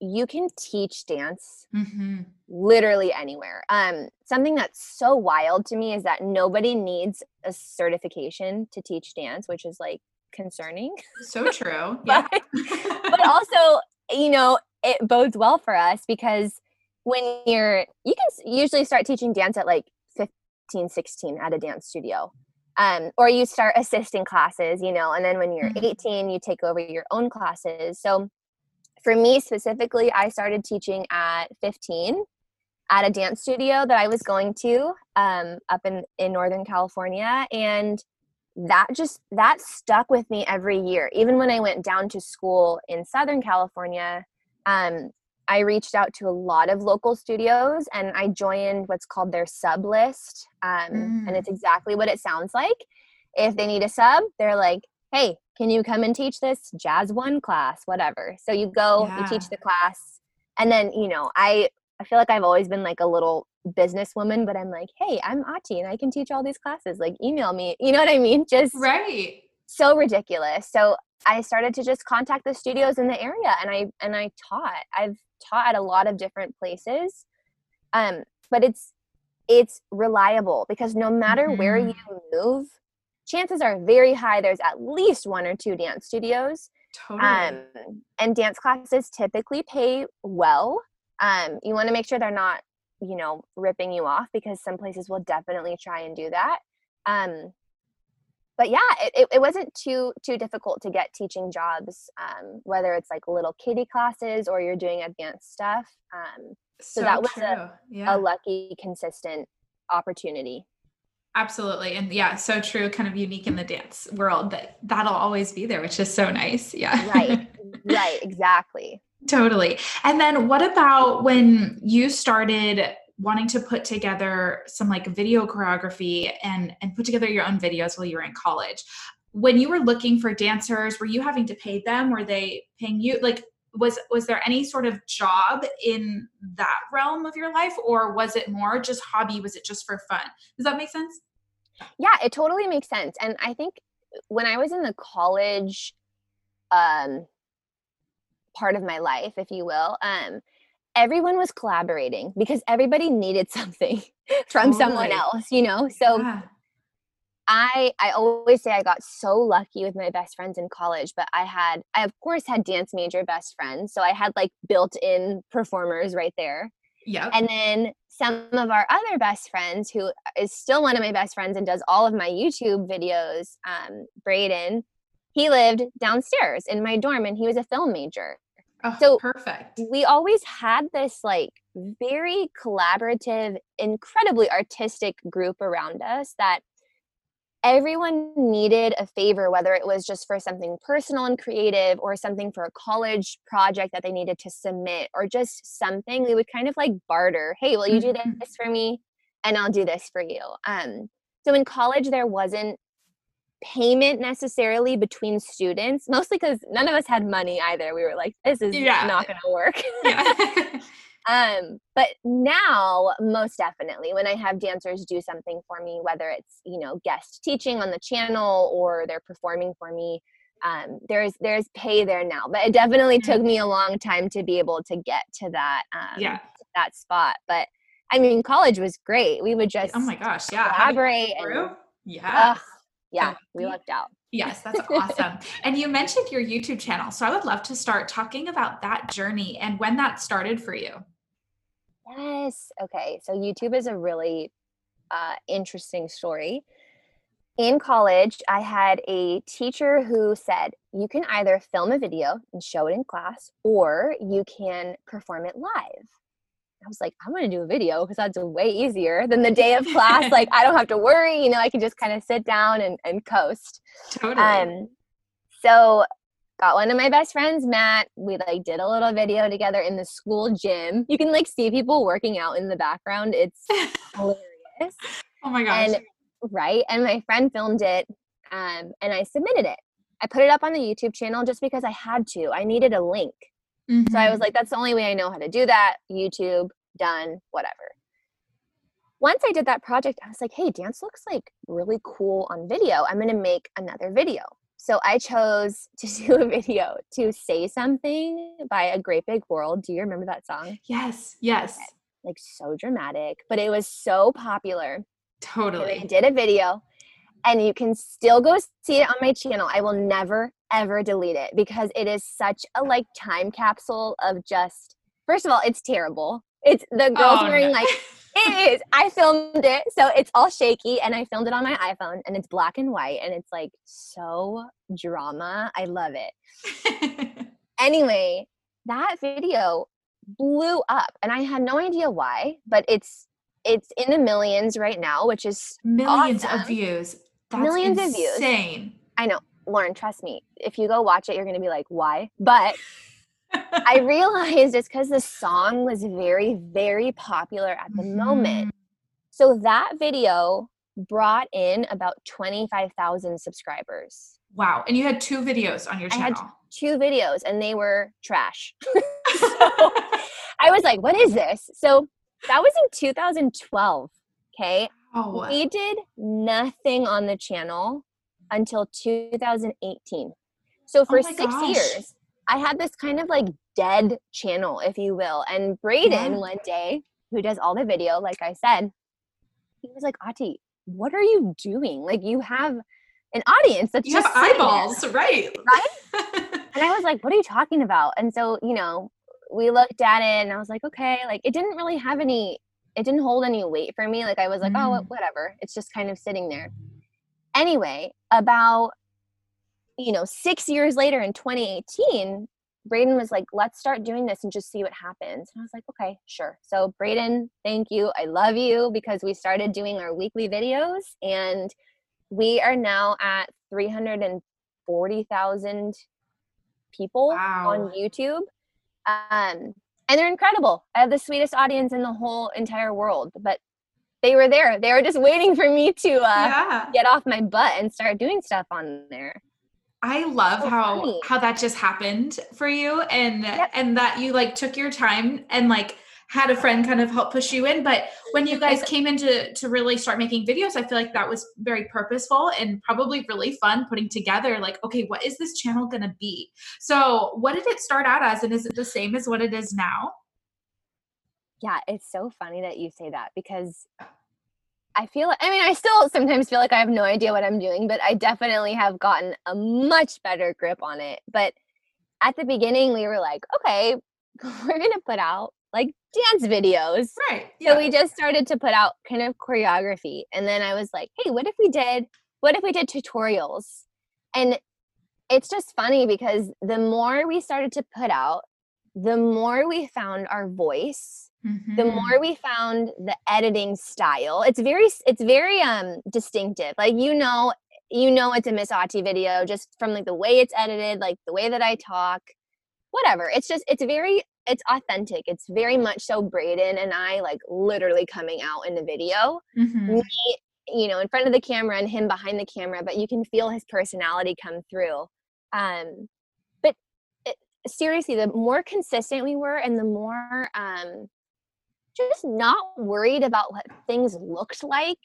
you can teach dance mm-hmm. literally anywhere. Um, something that's so wild to me is that nobody needs a certification to teach dance, which is like concerning. So true. [laughs] but, but [laughs] also, you know, it bodes well for us because when you're, you can usually start teaching dance at like 15, 16 at a dance studio. Um, or you start assisting classes, you know, and then when you're mm-hmm. 18, you take over your own classes. So for me specifically, I started teaching at 15 at a dance studio that I was going to um, up in, in Northern California. And that just that stuck with me every year even when i went down to school in southern california um, i reached out to a lot of local studios and i joined what's called their sub list um, mm. and it's exactly what it sounds like if they need a sub they're like hey can you come and teach this jazz one class whatever. So you go yeah. you teach the class and then you know i i feel like i've always been like a little businesswoman but i'm like hey i'm auti and i can teach all these classes. Like email me. You know what i mean? [laughs] Just right. so ridiculous. So i started to just contact the studios in the area and i and i taught. I've taught at a lot of different places. Um but it's it's reliable because no matter mm-hmm. where you move chances are very high there's at least one or two dance studios. Totally. Um, and dance classes typically pay well. Um, you want to make sure they're not, you know, ripping you off because some places will definitely try and do that. Um, but yeah, it, it, wasn't too too difficult to get teaching jobs, um, whether it's like little kiddie classes or you're doing advanced stuff. Um, so, so, that was a, yeah. a lucky, consistent opportunity. Absolutely. And yeah, so true, kind of unique in the dance world that that'll always be there, which is so nice. Yeah. Right. [laughs] right. Exactly. totally. And then what about when you started wanting to put together some like video choreography and and put together your own videos while you were in college? When you were looking for dancers, were you having to pay them? Were they paying you? Like was was there any sort of job in that realm of your life or was it more just hobby? Was it just for fun? Does that make sense? Yeah it totally makes sense. And i think when i was in the college um part of my life if you will um everyone was collaborating because everybody needed [laughs] something from totally. someone else you know? So yeah. I I always say I got so lucky with my best friends in college, but I had I of course had dance major best friends, so I had like built-in performers right there. Yeah. And then some of our other best friends, who is still one of my best friends and does all of my YouTube videos, um, Braden, he lived downstairs in my dorm and he was a film major. Oh, so perfect. We always had this like very collaborative, incredibly artistic group around us that everyone needed a favor, whether it was just for something personal and creative or something for a college project that they needed to submit or just something, we would kind of like barter. Hey, will you do Mhm. this for me? And I'll do this for you. Um, so in college, there wasn't payment necessarily between students, mostly because none of us had money either. We were like, this is Yeah. not going to work. Yeah. [laughs] [laughs] Um, but now, most definitely, when I have dancers do something for me, whether it's you know guest teaching on the channel or they're performing for me, um, there's there's pay there now. But it definitely Mhm. took me a long time to be able to get to that um, yeah. that spot. But I mean, college was great. We would just Oh my gosh. Yeah. How did you collaborate and? Yeah. ugh, yeah, we lucked out. Yes, that's [laughs] awesome. and you mentioned your YouTube channel. So I would love to start talking about that journey and when that started for you. Yes. Okay. So YouTube is a really uh, interesting story. In college, I had a teacher who said, you can either film a video and show it in class, or you can perform it live. I was like, I'm going to do a video because that's way easier than the day of [laughs] class. like, I don't have to worry. You know, I can just kind of sit down and, and coast. Totally. Um, so got one of my best friends, Matt. We like did a little video together in the school gym. You can like see people working out in the background. It's [laughs] hilarious. oh my gosh. And right, and my friend filmed it, um, and I submitted it. I put it up on the YouTube channel just because I had to. I needed a link. So I was mm-hmm. like, that's the only way I know how to do that. YouTube, done, whatever. Once I did that project, I was like, hey, dance looks like really cool on video. I'm going to make another video. So I chose to [laughs] do a video to say something by a great big world. Do you remember that song? yes. Yes. Like so dramatic, but it was so popular. And I Totally. did a video and you can still go see it on my channel. I will never ever delete it because it is such a like time capsule of just first of all, it's terrible. It's the oh, girls Oh, wearing no. like [laughs] it is. I filmed it, so it's all shaky, and I filmed it on my iPhone, and it's black and white, and it's like so drama. I love it. [laughs] Anyway, that video blew up, and I had no idea why, but it's it's in the millions right now, which is Millions Awesome. of views. That's Millions of views. insane. I know, Lauren. Trust me, if you go watch it, you're gonna be like, why? But I [laughs] realized it's because the song was very, very popular at the moment. Mhm. So that video brought in about 25,000 subscribers. Wow. And you had two videos on your I had channel. Two videos and they were trash. [laughs] [laughs] So I was like, what is this? So that was in 2012. Okay. Oh. We did nothing on the channel until 2018. So for Oh six gosh. years, I had this kind of like dead channel, if you will. And Braden Yeah. one day, who does all the video, like I said, he was like, Auti, what are you doing? Like you have an audience that's You have just sitting there." eyeballs, right? Right? [laughs] And I was like, what are you talking about? And so, you know, we looked at it and I was like, okay, like it didn't really have any, it didn't hold any weight for me. Like I was like, oh, Mm. whatever. It's just kind of sitting there. Anyway, about, you know, six years later in 2018, Braden was like, let's start doing this and just see what happens. And I was like, okay, sure. So, Braden, thank you. I love you because we started doing our weekly videos and we are now at 340,000 people Wow. on YouTube. Um, and they're incredible. I have the sweetest audience in the whole entire world, but they were there. They were just [laughs] waiting for me to uh, yeah. get off my butt and start doing stuff on there. I love So how funny. how that just happened for you and Yep. and that you like took your time and like had a friend kind of help push you in but when you guys came into to really start making videos I feel like that was very purposeful and probably really fun putting together like okay what is this channel going to be so what did it start out as and is it the same as what it is now Yeah, it's so funny that you say that because I feel I mean I still sometimes feel like I have no idea what I'm doing, but I definitely have gotten a much better grip on it. But at the beginning we were like, okay, [laughs] we're going to put out like dance videos. right So we just started to put out kind of choreography. And then I was like, hey, what if we did what if we did tutorials? And it's just funny because the more we started to put out, the more we found our voice Mhm. the more we found the editing style it's very it's very um distinctive like you know you know it's a miss Auti video just from like the way it's edited like the way that i talk whatever it's just it's very it's authentic it's very much so braden and i like literally coming out in the video Mhm. me you know in front of the camera and him behind the camera but you can feel his personality come through um but it, seriously the more consistent we were and the more um just not worried about what things looked like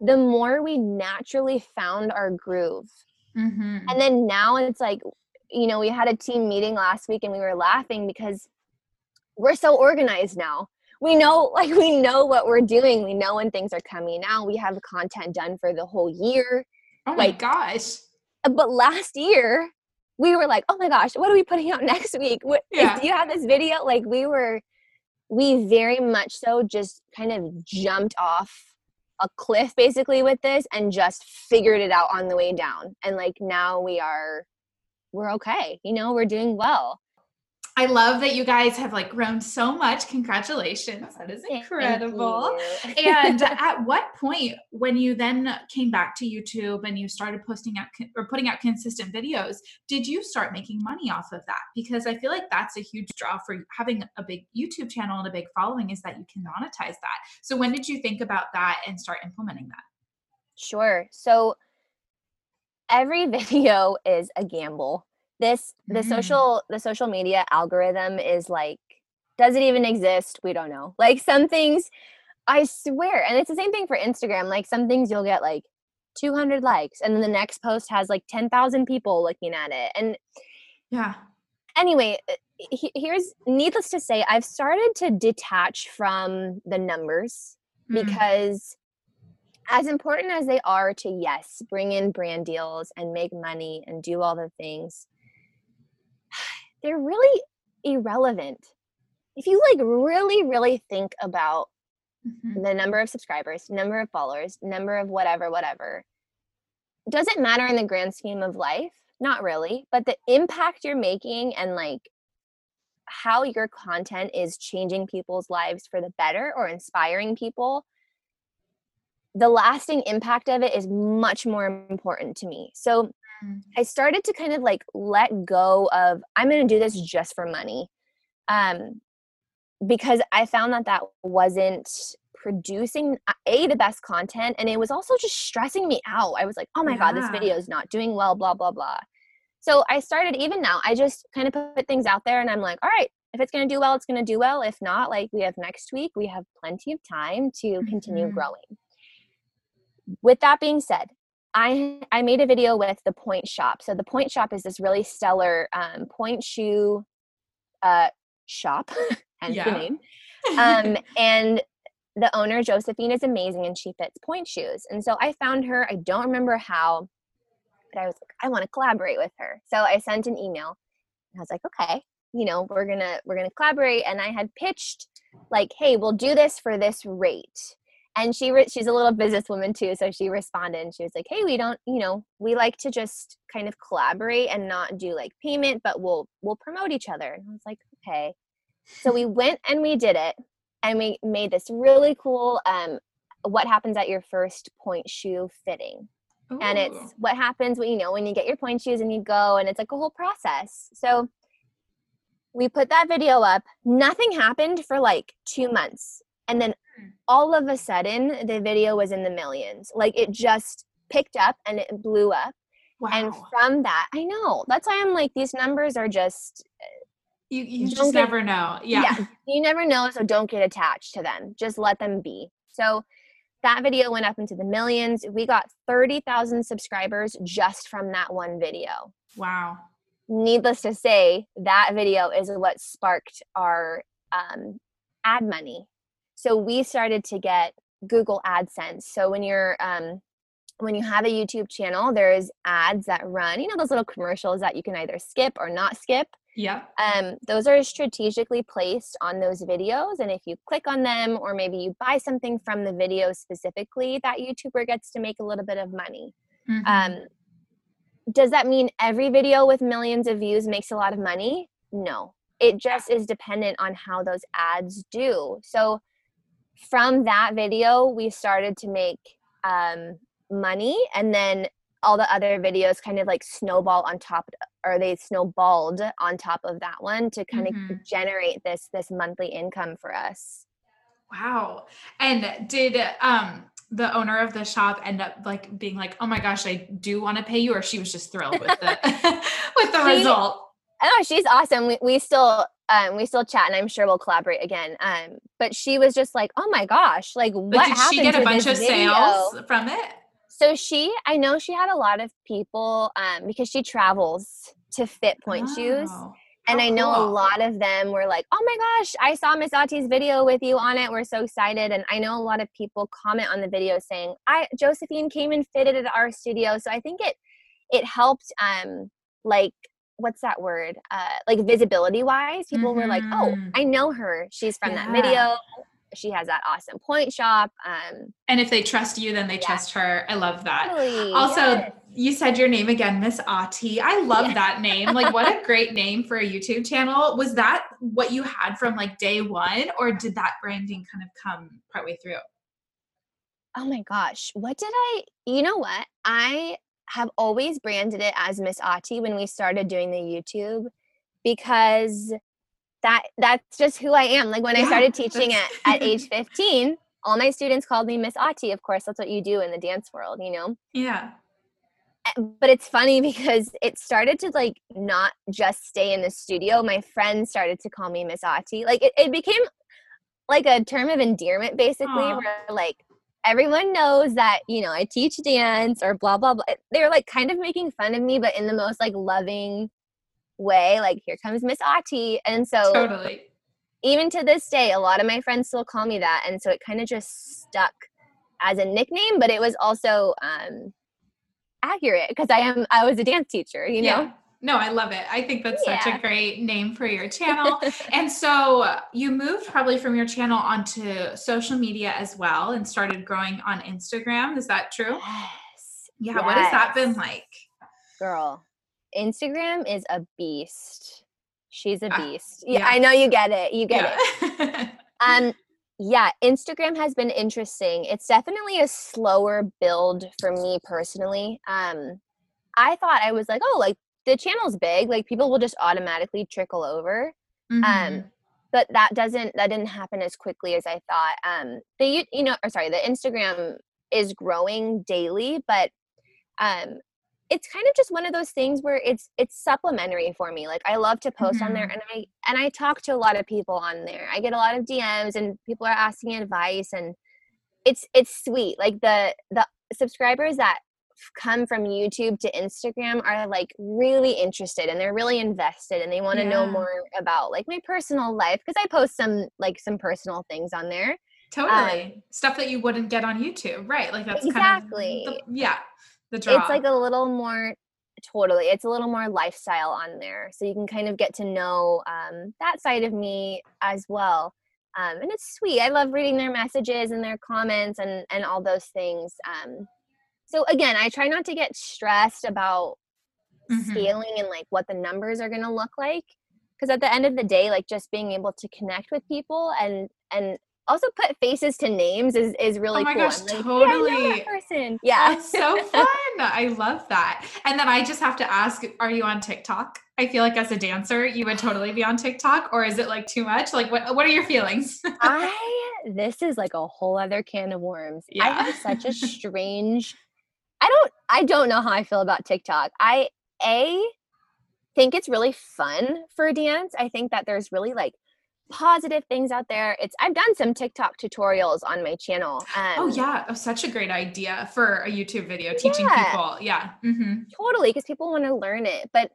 the more we naturally found our groove Mhm. and then now it's like you know we had a team meeting last week and we were laughing because we're so organized now. We know [laughs] like we know what we're doing. We know when things are coming out. We have content done for the whole year. Oh my like- gosh. Uh, but last year we were like oh my gosh what are we putting out [laughs] next week? What Yeah. do you have this video like we were we very much so just kind of jumped off a cliff basically with this and just figured it out on the way down. And like now we are we're okay. You know we're doing well I love that you guys have like grown so much. Congratulations. That is incredible. and [laughs] at what point when you then came back to youtube and you started posting out or putting out consistent videos did you start making money off of that because i feel like that's a huge draw for having a big youtube channel and a big following is that you can monetize that so when did you think about that and start implementing that Sure. So every [laughs] video is a gamble. This the Mm. social the social media algorithm is like does it even exist? We don't know. [laughs] Like some things I swear and it's the same thing for Instagram. Like some things you'll get like 200 likes and then the next post has like 10,000 people looking at it. And yeah anyway, uh, he- here's needless to say I've started to detach from the numbers Mm. because as important as they are to yes bring in brand deals and make money and do all the things they're really irrelevant if you like really really think about Mhm. the number of subscribers number of followers number of whatever whatever does it matter in the grand scheme of life not really but the impact you're making and like how your content is changing people's lives for the better or inspiring people the lasting impact of it is much more important to me so. I started to kind of like let go of i'm going to do this just for money um because i found that that wasn't producing uh, a the best content and it was also just stressing me out. I was like oh my god this video is not doing well blah blah blah. So i started even now i just kind of put things out there and i'm like all right if it's going to do well it's going to do well. If not like we have next week we have plenty of time to continue Mhm. growing. With that being said I I made a video with the Pointe Shop. So the Pointe Shop is this really stellar um, pointe shoe uh, shop, [laughs] hence the name. [laughs] Um, and the owner Josephine is amazing, and she fits pointe shoes. And so I found her. I don't remember how, but I was like, I want to collaborate with her. So I sent an email. And I was like, okay, you know, we're gonna we're gonna collaborate. And I had pitched like, hey, we'll do this for this rate and she re- she's a little businesswoman too so she responded and she was like hey we don't you know we like to just kind of collaborate and not do like payment but we'll we'll promote each other. And i was like okay. So we went and we did it and we made this really cool um what happens at your first pointe shoe fitting. And it's what happens when you know when you get your pointe shoes and you go and it's like a whole process. So we put that video up. Nothing happened for like two months and then Hmm. all of a sudden the video was in the millions. Like it just picked up and it blew up. Wow. and from that i know. That's why i'm like these numbers are just you, you just get- never know. Yeah, you never know so don't get attached to them. Just let them be. So that video went up into the millions. We got 30,000 subscribers just from that one video. Wow. Needless to say that video is what sparked our um, ad money so we started to get google adsense so when you're um, when you have a youtube channel there's ads that run you know those little commercials that you can either skip or not skip Yeah. um, those are strategically placed on those videos and if you click on them or maybe you buy something from the video specifically that youtuber gets to make a little bit of money Mhm. um, does that mean every video with millions of views makes a lot of money no it just is dependent on how those ads do. So from that video, we started to make um, money, and then all the other videos kind of like snowball on top, or they snowballed on top of that one to kind mm-hmm. of generate this this monthly income for us. Wow! And did um the owner of the shop end up like being like, "Oh my gosh, I do want to pay you," or she was just thrilled with the [laughs] with the she, result? Oh, she's awesome. We we still um we still chat, and I'm sure we'll collaborate again. Um, but she was just like, "Oh my gosh, like but what did she get a bunch of video? sales from it?" So she, I know she had a lot of people um because she travels to Fit Pointe oh. Shoes and I know cool. a lot of them were like, oh my gosh, I saw Miss Auti's video with you on it. We're so excited. And I know a lot of people comment on the video saying, I Josephine came and fitted at our studio. So I think it it helped um like what's that word? Uh like visibility wise. People mm-hmm. were like, Oh, mm-hmm. I know her. She's from yeah. that video she has that awesome pointe shop. Um, and if they trust you, then they yeah. trust her. I love that. Totally. Also, yes. you said your name again, Miss Auti. I love yeah. that name. Like, what a great name for a YouTube channel. Was that what you had from like day one, or did that branding kind of come partway through? Oh my gosh. What did I, you know what? I have always branded it as Miss Auti when we started doing the YouTube because that that's just who I am. Like when yeah, I started [laughs] teaching at, at age [laughs] 15, all my students called me Miss Auti. Of course, that's what you do in the dance world, you know? Yeah. Eh, but it's funny [laughs] because it started to like not just stay in the studio. My friends started to call me Miss Auti. Like it, it became like a term of endearment basically Aww. where like everyone knows that, you know, I teach dance or blah blah blah. They're like kind of making fun of me, but in the most like loving way like here comes miss auti and so totally even to this day a lot of my friends still call me that and so it kind of just stuck as a nickname but it was also um accurate because i am i was a dance teacher you know yeah. No, I love it. I think that's yeah. such a great name for your [laughs] channel. and so you moved probably from your channel onto social media as well and started growing on Instagram. Is that true? Yes. Yeah. Yes. What has that been like? Girl, Instagram is a beast. She's a ah, beast. Uh, yeah. yeah. I know you get it. You get yeah. it. um [laughs] yeah, Instagram has been interesting. It's definitely a slower build for me personally. Um I thought I was like, oh, like the channel's big, like people will just automatically trickle over. Um, mm-hmm. Um but that doesn't that didn't happen as quickly as I thought. Um the you know, or sorry, the Instagram is growing daily, but um it's kind of just one of those things where it's it's supplementary for me like i love to post mm-hmm. on there mm-hmm. and i and i talk to a lot of people on there i get a lot of dms and people are asking advice and it's it's sweet like the the subscribers that come from youtube to instagram are like really interested and they're really invested and they want to yeah. know more about like my personal life because i post some like some personal things on there totally um, stuff that you wouldn't get on youtube right like that's exactly kind of the, yeah the draw. It's like a little more totally it's a little more lifestyle on there so you can kind of get to know um, that side of me as well um, and it's sweet i love reading their messages and their comments and and all those things um, so again i try not to get stressed about mm-hmm. scaling and like what the numbers are going to look like because at the end of the day like just being able to connect with people and and also put faces to names is, is really oh my cool. gosh, like, totally. Yeah, person. Yeah. That's so fun. I love that. And then I just have to ask, are you on TikTok? I feel like as a dancer, you would totally be on TikTok, or is it like too much? Like what what are your feelings? [laughs] I this is like a whole other can of worms. Yeah. I have such a [laughs] strange I don't I don't know how I feel about TikTok. I a think it's really fun for dance. I think that there's really like positive things out there. It's I've done some TikTok tutorials on my channel. Um, oh yeah, oh, such a great idea for a YouTube video teaching yeah, people. Yeah, mm-hmm. totally, because people want to learn it. But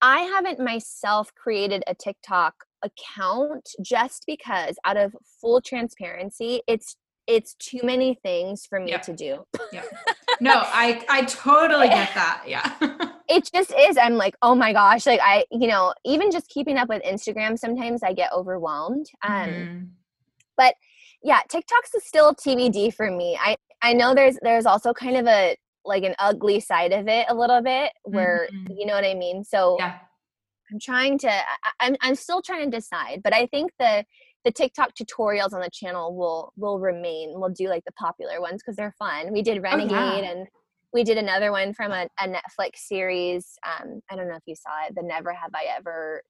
I haven't myself created a TikTok account just because, out of full transparency, it's it's too many things for me to do. yeah. [laughs] No, I I totally get that. Yeah. [laughs] it just is. I'm like, oh my gosh, like I, you know, even just keeping up with Instagram, sometimes I get overwhelmed. Um, mm-hmm. but yeah, TikTok's is still TBD for me. I I know there's there's also kind of a like an ugly side of it a little bit where mm-hmm. you know what I mean. So yeah. I'm trying to I, I'm I'm still trying to decide, but I think the the TikTok tutorials on the channel will will remain. We'll do like the popular ones because they're fun. We did Renegade oh, yeah. and we did another one from a, a Netflix series. Um, I don't know if you saw it, the Never Have I Ever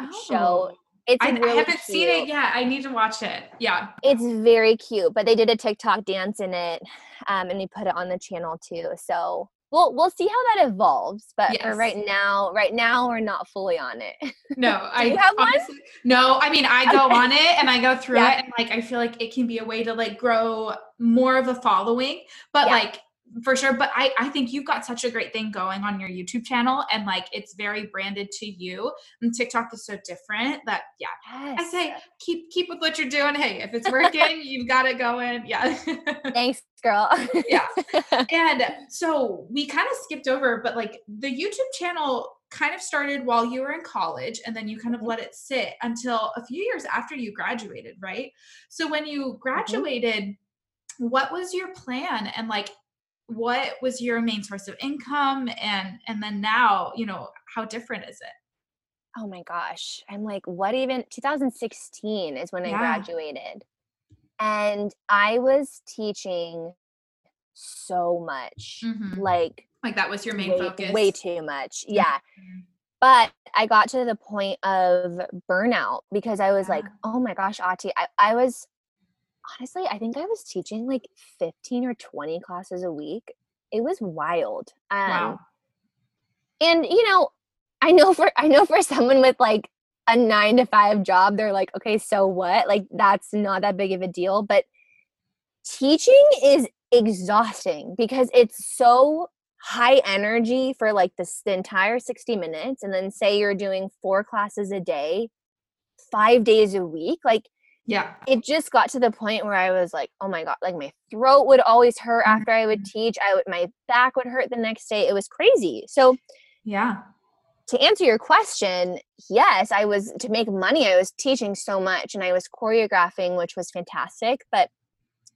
oh. show. It's I, really I haven't cute. seen it yet. I need to watch it. Yeah. It's very cute, but they did a TikTok dance in it um, and we put it on the channel too. So we'll we'll see how that evolves. But yes. for right now, right now we're not fully on it. [laughs] No, I have honestly, one? no. I mean, I go okay. on it and I go through yeah. it, and like I feel like it can be a way to like grow more of a following. But yeah. like for sure but i i think you've got such a great thing going on your youtube channel and like it's very branded to you and tiktok is so different that yeah yes. i say keep keep with what you're doing hey if it's working [laughs] you've got it going yeah [laughs] thanks girl yeah [laughs] and so we kind of skipped over but like the youtube channel kind of started while you were in college and then you kind of mm-hmm. let it sit until a few years after you graduated right so when you mm-hmm. graduated mm-hmm. what was your plan and like what was your main source of income and and then now you know how different is it oh my gosh i'm like what even 2016 is when yeah. i graduated and i was teaching so much mm-hmm. like like that was your main way, focus way too much yeah mm-hmm. but i got to the point of burnout because i was yeah. like oh my gosh auti I, I was honestly, I think I was teaching like 15 or 20 classes a week. It was wild. Um, wow. And you know, I know for I know for someone with like a 9 to 5 job, they're like, "Okay, so what?" Like that's not that big of a deal, but teaching is exhausting because it's so high energy for like this the entire 60 minutes and then say you're doing four classes a day 5 days a week like yeah. It just got to the point where i was like oh my god like my throat would always hurt after i would mm-hmm. teach. I would my back would hurt the next day. It was crazy. So yeah. to answer your question yes i was to make money i was teaching so much and i was choreographing which was fantastic but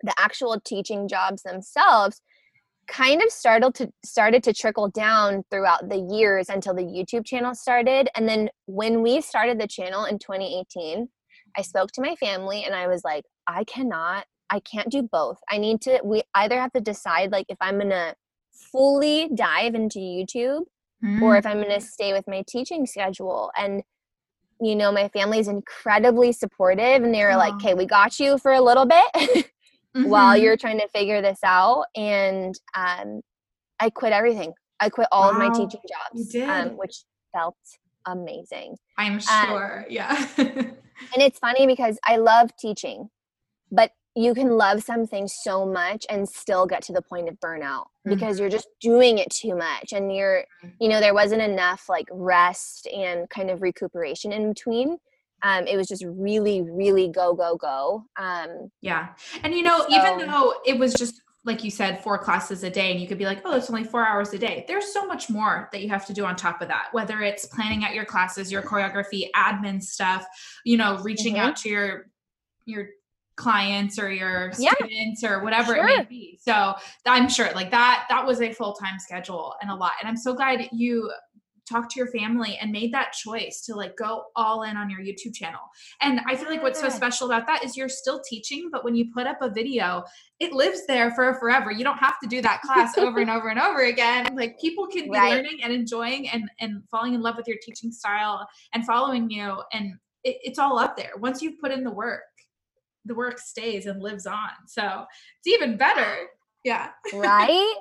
the actual teaching jobs themselves kind of started to started to trickle down throughout the years until the YouTube channel started. And then when we started the channel in 2018 I spoke to my family and I was like, I cannot, I can't do both. I need to, we either have to decide like if I'm going to fully dive into YouTube mm. or if I'm going to stay with my teaching schedule. And, you know, my family is incredibly supportive and they were oh. like, okay, we got you for a little bit [laughs] mm-hmm. while you're trying to figure this out. And um, I quit everything. I quit all wow. of my teaching jobs, um, which felt amazing. I'm um, sure. Um, yeah. [laughs] and it's funny because I love teaching, but you can love something so much and still get to the point of burnout mm-hmm. because you're just doing it too much and you're mm-hmm. you know there wasn't enough like rest and kind of recuperation in between um, it was just really really go go go um, yeah and you know so, even though it was just like you said, four classes a day, and you could be like, oh, it's only four hours a day. There's so much more that you have to do on top of that, whether it's planning out your classes, your choreography, admin stuff, you know, reaching mm-hmm. out to your your clients or your students yeah. or whatever sure. it may be. So I'm sure like that that was a full-time schedule and a lot. And I'm so glad you talked to your family and made that choice to like go all in on your YouTube channel. And I feel like what's so special about that is you're still teaching, but when you put up a video, it lives there for forever. You don't have to do that class over and over and over again. Like people can be right. learning and enjoying and and falling in love with your teaching style and following you and it, it's all up there. Once you've put in the work, the work stays and lives on. So it's even better. Yeah. [laughs] right?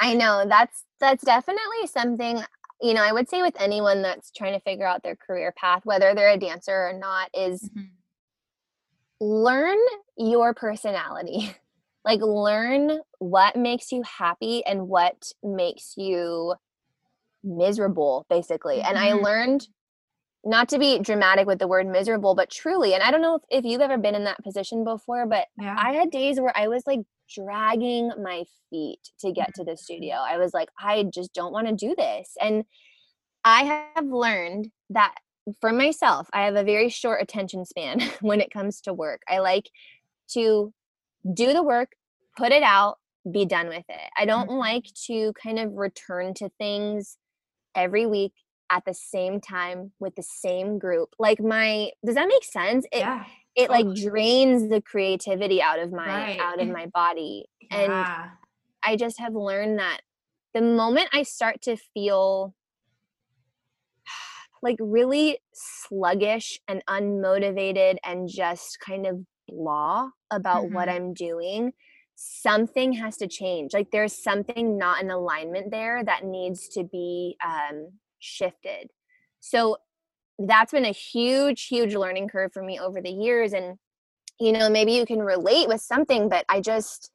I know that's that's definitely something you know, I would say with anyone that's trying to figure out their career path, whether they're a dancer or not, is mm-hmm. learn your personality. [laughs] like, learn what makes you happy and what makes you miserable, basically. Mm-hmm. And I mm-hmm. learned not to be dramatic with the word miserable, but truly, and I don't know if, if you've ever been in that position before, but yeah. I had days where I was like dragging my feet to get to the studio. I was like, I just don't want to do this. And I have learned that for myself, I have a very short attention span [laughs] when it comes to work. I like to do the work, put it out, be done with it. I don't mm-hmm. like to kind of return to things every week, at the same time with the same group. Like my does that make sense? It yeah. It like drains the creativity out of my Right. out of my body. [laughs] And I just have learned that the moment I start to feel [sighs] like really sluggish and unmotivated and just kind of blah about what Mhm. I'm doing, something has to change. Like there's something not in alignment there that needs to be um, shifted. So that's been a huge, huge learning curve for me over the years. And, you know, maybe you can relate with something, but I just,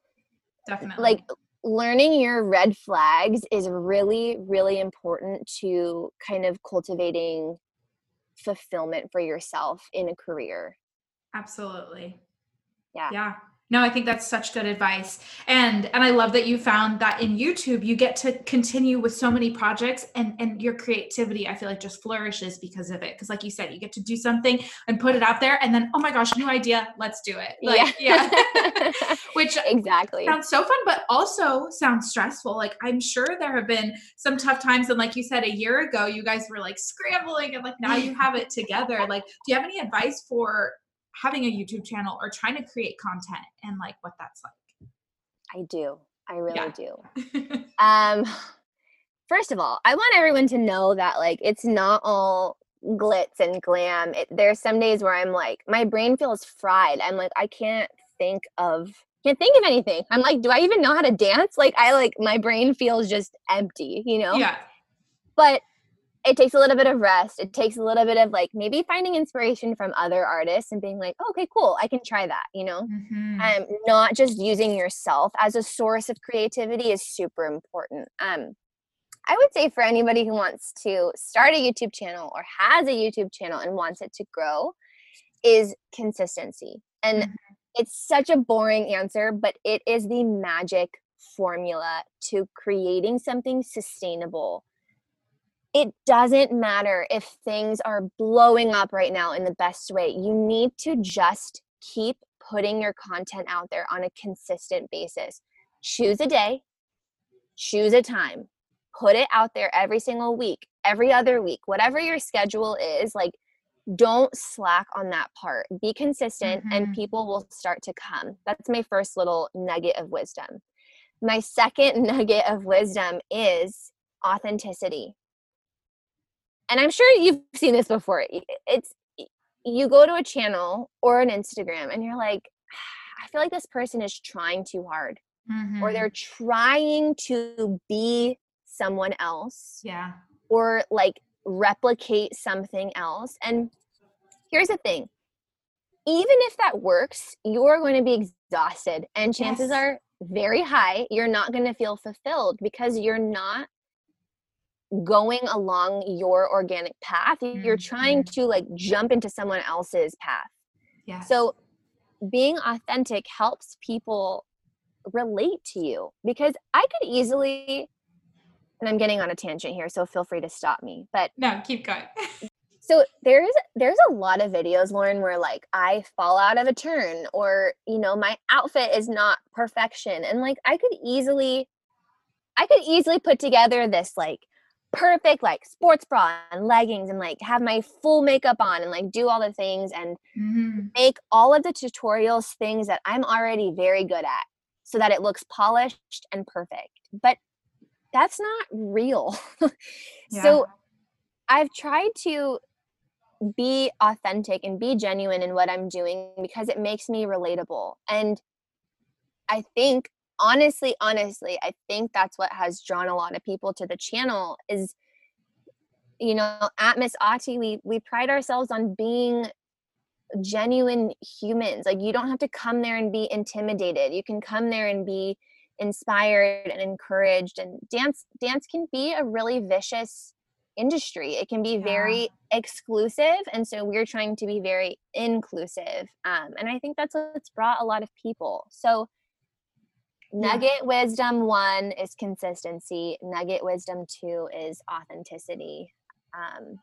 Definitely. like learning your red flags is really really important to kind of cultivating fulfillment for yourself in a career Absolutely. Yeah. Yeah. No, I think that's such good advice. And and I love that you found that in YouTube you get to continue with so many projects and and your creativity I feel like just flourishes because of it. Cuz like you said, you get to do something and put it out there and then oh my gosh, new idea, let's do it. Like yeah. [laughs] Which exactly sounds so fun but also sounds stressful. Like I'm sure there have been some tough times and like you said a year ago you guys were like scrambling and like now you have it together. Like do you have any advice for having a YouTube channel or trying to create content and like what that's like. i do. I really Yeah. do. [laughs] Um first of all i want everyone to know that like it's not all glitz and glam. It, there's some days where i'm like my brain feels fried. I'm like i can't think of can't think of anything. I'm like do i even know how to dance? Like i like my brain feels just empty you know? Yeah. but it takes a little bit of rest it takes a little bit of like maybe finding inspiration from other artists and being like oh, okay cool i can try that you know Mhm. um, not just using yourself as a source of creativity is super important. Um, I would say for anybody who wants to start a YouTube channel or has a YouTube channel and wants it to grow, is consistency. And Mhm. it's such a boring answer, but it is the magic formula to creating something sustainable. It doesn't matter if things are blowing up right now in the best way. You need to just keep putting your content out there on a consistent basis. Choose a day, choose a time, put it out there every single week, every other week, whatever your schedule is. Like, don't slack on that part. Be consistent, and Mhm. people will start to come. That's my first little nugget of wisdom. My second [laughs] nugget of wisdom is authenticity. And I'm sure you've seen this before. It's you go to a channel or an Instagram and you're like, I feel like this person is trying too hard or Mhm. they're trying to be someone else yeah. or like replicate something else. And here's the thing even if that works, you're going to be exhausted, and chances Yes. are very high you're not going to feel fulfilled because you're not going along your organic path. You're trying Mhm. to like jump into someone else's path. Yeah. So being authentic helps people relate to you because I could easily and I'm getting on a tangent here so feel free to stop me. But no, keep going. [laughs] so there's there's a lot of videos Lauren where like I fall out of a turn or you know my outfit is not perfection and like I could easily I could easily put together this like perfect like sports bra and leggings and like have my full makeup on and like do all the things and Mhm. make all of the tutorials things that I'm already very good at so that it looks polished and perfect. But that's not real. [laughs] Yeah. So I've tried to be authentic and be genuine in what I'm doing because it makes me relatable. And I think honestly, honestly, I think that's what has drawn a lot of people to the channel is you know, at Miss Auti, we we pride ourselves on being genuine humans. Like you don't have to come there and be intimidated. You can come there and be inspired and encouraged and dance dance can be a really vicious industry. It can be Yeah. very exclusive and so we're trying to be very inclusive. Um, and I think that's what's brought a lot of people. So. Nugget wisdom one is consistency. Nugget wisdom two is authenticity. Um,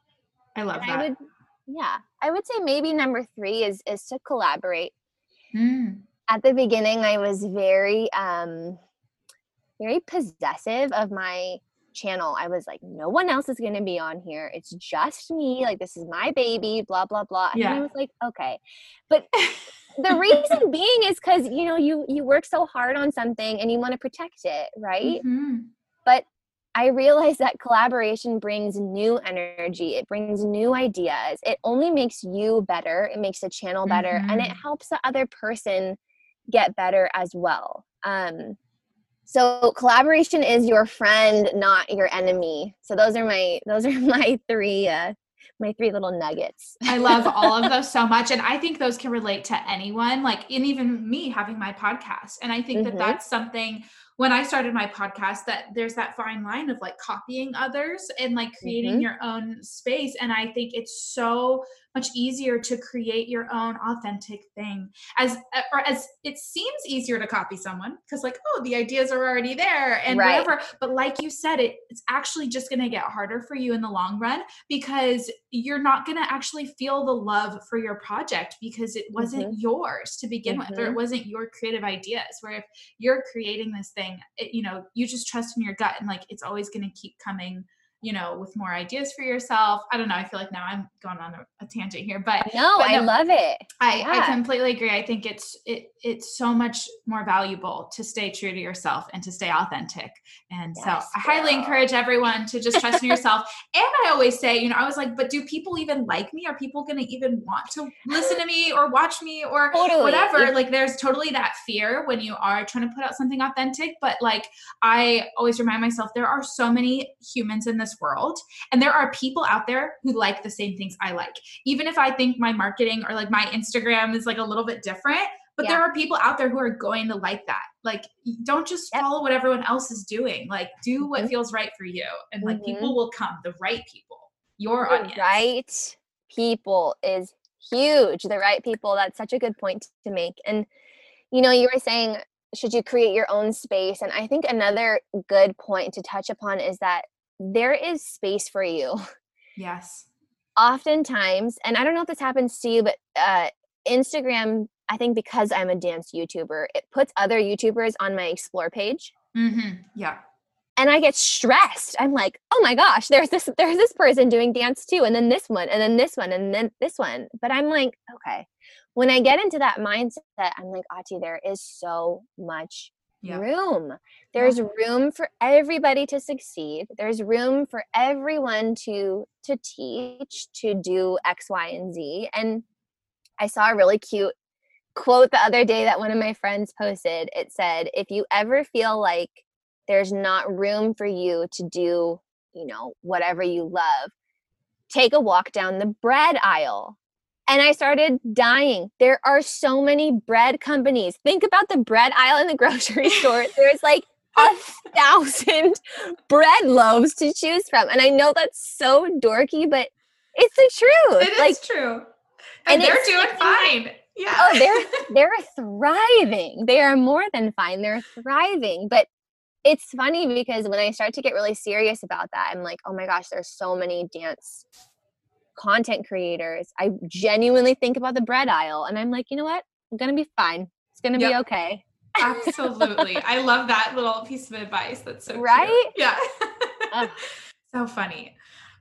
I love that. I would, yeah, I would say maybe number three is is to collaborate. Mm. At the beginning, I was very, um, very possessive of my channel, I was like, no one else is going to be on here. It's just me. Like, this is my baby, blah, blah, blah. And Yeah. I was like, okay. But the reason being is because, you know, you, you work so hard on something and you want to protect it, right? Mhm. But I realized that collaboration brings new energy. It brings new ideas. It only makes you better. It makes the channel better and it Mhm. helps the other person get better as well. Um, so collaboration is your friend, not your enemy. So those are my those are [laughs] my three uh my three little nuggets. I love [laughs] all of those so much. And I think those can relate to anyone, like, and even me having my podcast. And I think that Mhm. that's something when I started my podcast that there's that fine line of like copying others and like creating Mhm. your own space. And I think it's so much easier to create your own authentic thing as or as it seems easier to copy someone because like oh the ideas are already there and Right. whatever but like you said it it's actually just going to get harder for you in the long run because you're not going to actually feel the love for your project because it wasn't yours to begin with or it Mhm. wasn't your creative ideas where if you're creating this thing it, you know you just trust in your gut and like it's always going to keep coming you know with more ideas for yourself i don't know i feel like now i'm going on a, a tangent here but No, But I no, love it. I, I completely agree. I think it's it it's so much more valuable to stay true to yourself and to stay authentic. And so Yes, I highly girl. encourage everyone to just trust in yourself. [laughs] And I always say, you know, I was like, but do people even like me? Are people gonna even want to listen to me or watch me or Totally. whatever? If- Like there's totally that fear when you are trying to put out something authentic. But like I always remind myself there are so many humans in this world and there are people out there who like the same things I like even if I think my marketing or like my Instagram is like a little bit different, but there are people out there who are going to like that. Like, don't just Yep. follow what everyone else is doing. Like, do what Mhm. feels right for you, and like Mhm. people will come. The right people, your the audience. right people is huge. The right people. That's such a good point to make. And you know, you were saying, should you create your own space? And I think another good point to touch upon is that there is space for you. [laughs] Yes. Oftentimes, and I don't know if this happens to you, but uh, Instagram, I think because I'm a dance YouTuber, it puts other YouTubers on my explore page. Mm-hmm. Yeah. and I get stressed. I'm like, oh my gosh, there's this there's this person doing dance too, and then this one, and then this one, and then this one. But I'm like, okay. When I get into that mindset, I'm like, Auti, there is so much Room. There's room for everybody to succeed. There's room for everyone to to teach, to do X, Y, and Z. And I saw a really cute quote the other day that one of my friends posted. It said, if you ever feel like there's not room for you to do, you know, whatever you love, take a walk down the bread aisle. And I started dying. There are so many bread companies. Think about the bread aisle in the [laughs] grocery store. [laughs] There's like a thousand [laughs] bread loaves to choose from. And I know that's so dorky, but it's the truth. It is like true. and And, they're doing fine. Yeah. oh they're they're thriving they are more than fine they're thriving but it's funny because when i start to get really serious about that i'm like oh my gosh there's so many dance content creators i genuinely think about the bread aisle and i'm like you know what i'm gonna be fine it's gonna be okay Absolutely. [laughs] I love that little piece of advice. That's so cute. Right? Yeah. Ugh. [laughs] so funny.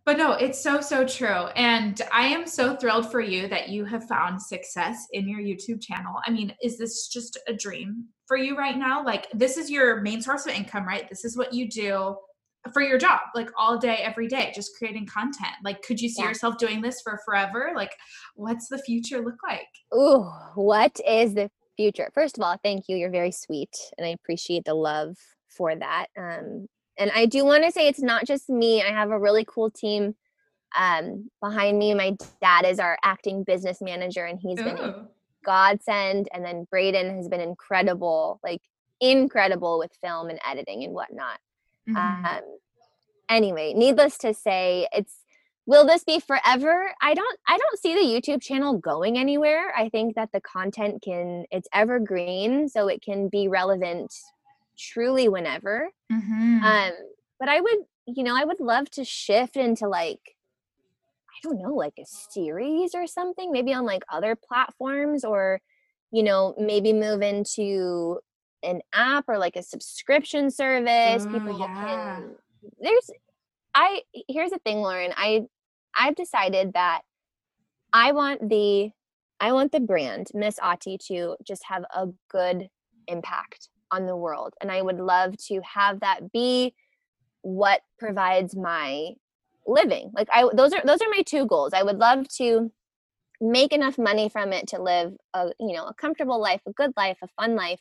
But no, it's so, so true. And I am so thrilled for you that you have found success in your YouTube channel. I mean, is this just a dream for you right now? Like, this is your main source of income, right? This is what you do for your job, like all day, every day, just creating content. Like, could you see Yeah. yourself doing this for forever? Like, what's the future look like? Ooh, what is the future? First of all, thank you. You're very sweet, and I appreciate the love for that. Um, and I do want to say it's not just me. I have a really cool team um, behind me. My dad is our acting business manager, and he's been a godsend. And then Braden has been incredible, like incredible with film and editing and whatnot. Mhm. Um, anyway, needless to say, it's will this be forever? I don't I don't see the YouTube channel going anywhere. I think that the content can it's evergreen, so it can be relevant truly whenever. Mhm. Um, but I would, you know, I would love to shift into like I don't know, like a series or something, maybe on like other platforms or you know, maybe move into an app or like a subscription service. Ooh, People yeah. can there's I here's the thing, Lauren. I I've decided that I want the I want the brand Miss Auti to just have a good impact on the world, and I would love to have that be what provides my living. Like I those are those are my two goals. I would love to make enough money from it to live a you know a comfortable life, a good life, a fun life,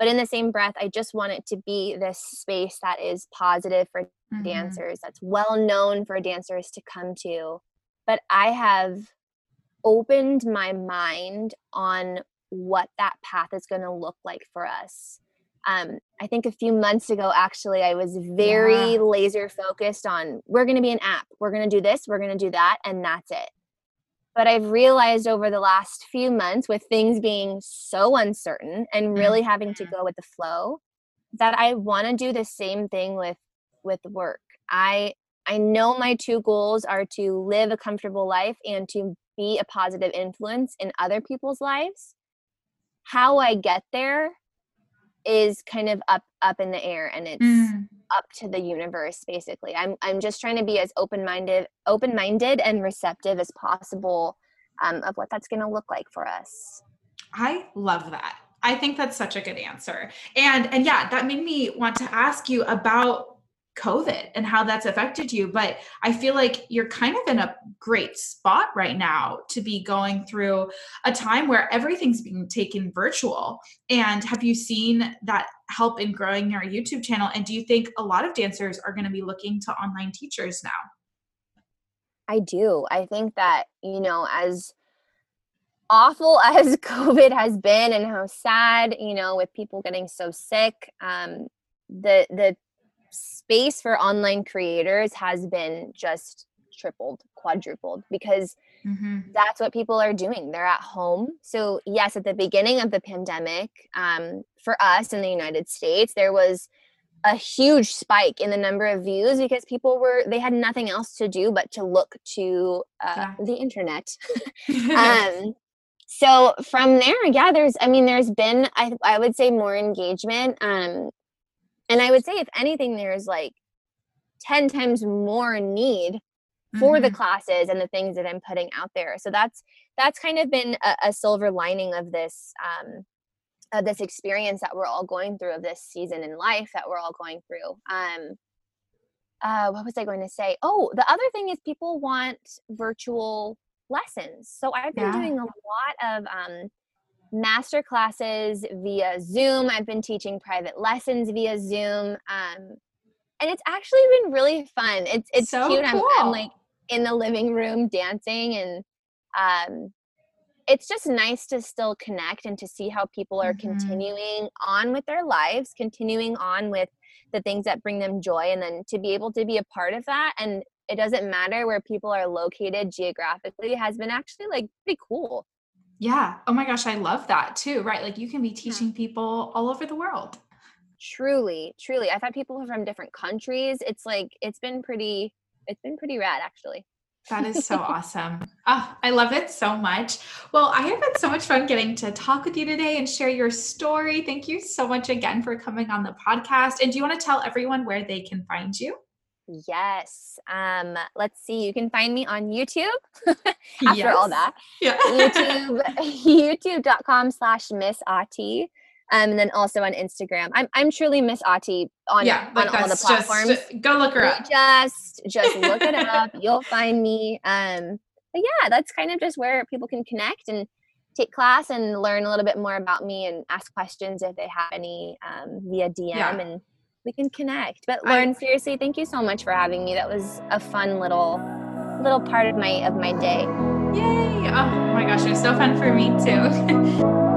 but in the same breath i just want it to be this space that is positive for mm-hmm. dancers that's well known for dancers to come to but i have opened my mind on what that path is going to look like for us um, i think a few months ago actually i was very yeah. laser focused on we're going to be an app we're going to do this we're going to do that and that's it but I've realized over the last few months, with things being so uncertain and really having to mm-hmm. go with the flow, that I want to do the same thing with with work. I I know my two goals are to live a comfortable life and to be a positive influence in other people's lives. How I get there is kind of up up in the air and it's mm. up to the universe basically. I'm i'm just trying to be as open-minded open-minded and receptive as possible um, of what that's going to look like for us. I love that. I think that's such a good answer. And and yeah that made me want to ask you about COVID and how that's affected you. But I feel like you're kind of in a great spot right now to be going through a time where everything's being taken virtual. And have you seen that help in growing your YouTube channel? And do you think a lot of dancers are going to be looking to online teachers now? I do. I think that, you know, as awful [laughs] as COVID has been and how sad, you know, with people getting so sick, um, the the space for online creators has been just tripled, quadrupled because mm-hmm. that's what people are doing. They're at home. So, yes, at the beginning of the pandemic, um, for us in the United States, there was a huge spike in the number of views because people were they had nothing else to do but to look to uh, yeah. the internet [laughs] [laughs] um, so from there yeah there's i mean there's been i, I would say more engagement um, and I would say, if anything, there's like 10 times more need for mm-hmm. the classes and the things that I'm putting out there. So that's that's kind of been a, a silver lining of this um, of this experience that we're all going through of this season in life that we're all going through. Um, uh, what was I going to say? Oh, the other thing is people want virtual lessons. So I've been yeah. doing a lot of um, master classes via Zoom. I've been teaching private lessons via Zoom. Um, and it's actually been really fun. It's it's so cute. Cool. I'm, I'm, like in the living room dancing and um, it's just nice to still connect and to see how people are mm-hmm. continuing on with their lives, continuing on with the things that bring them joy and then to be able to be a part of that and it doesn't matter where people are located geographically has been actually like pretty cool. Yeah. Oh my gosh, I love that too, right? Like you can be teaching people all over the world. Truly, truly. I've had people from different countries. It's like it's been pretty it's been pretty rad actually. That is so [laughs] awesome. Oh, I love it so much. Well, I have had so much fun getting to talk with you today and share your story. Thank you so much again for coming on the podcast. And do you want to tell everyone where they can find you? Yes. Um, let's see. You can find me on YouTube [laughs] after yes. all that. Yeah. YouTube, [laughs] [laughs] youtube.com slash Miss Auti. Um, and then also on Instagram. I'm I'm truly Miss Auti on, yeah, on all the platforms. Just, go look her up. Just just look it up. You'll find me. Um, but yeah, that's kind of just where people can connect and take class and learn a little bit more about me and ask questions if they have any um, via DM yeah. and we can connect. But Lauren, I, seriously, thank you so much for having me. That was a fun little little part of my of my day. Yay! Oh my gosh, it was so fun for me too. [laughs]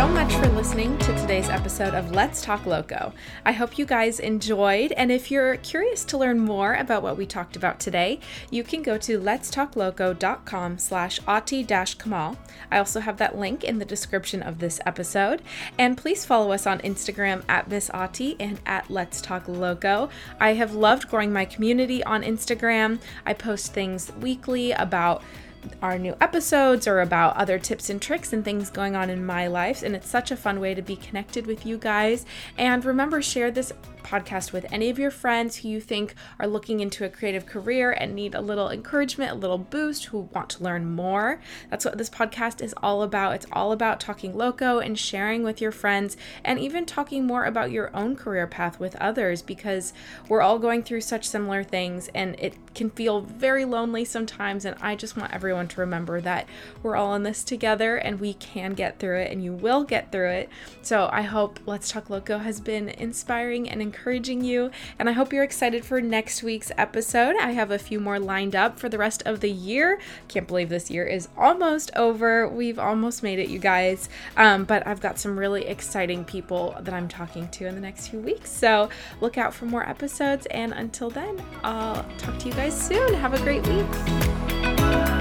so much for listening to today's episode of Let's Talk Loco. I hope you guys enjoyed, and if you're curious to learn more about what we talked about today, you can go to letstalkloco.com slash auti-kamal. I also have that link in the description of this episode, and please follow us on Instagram at Miss Auti and at Let's Talk Loco. I have loved growing my community on Instagram. I post things weekly about our new episodes or about other tips and tricks and things going on in my life. And it's such a fun way to be connected with you guys. And remember, share this podcast with any of your friends who you think are looking into a creative career and need a little encouragement, a little boost, who want to learn more. That's what this podcast is all about. It's all about talking loco and sharing with your friends and even talking more about your own career path with others because we're all going through such similar things and it can feel very lonely sometimes. And I just want everyone to remember that we're all in this together and we can get through it and you will get through it. So I hope Let's Talk Loco has been inspiring and encouraging you. And I hope you're excited for next week's episode. I have a few more lined up for the rest of the year. Can't believe this year is almost over. We've almost made it, you guys. Um, but I've got some really exciting people that I'm talking to in the next few weeks. So look out for more episodes. And until then, I'll talk to you guys soon. Have a great week.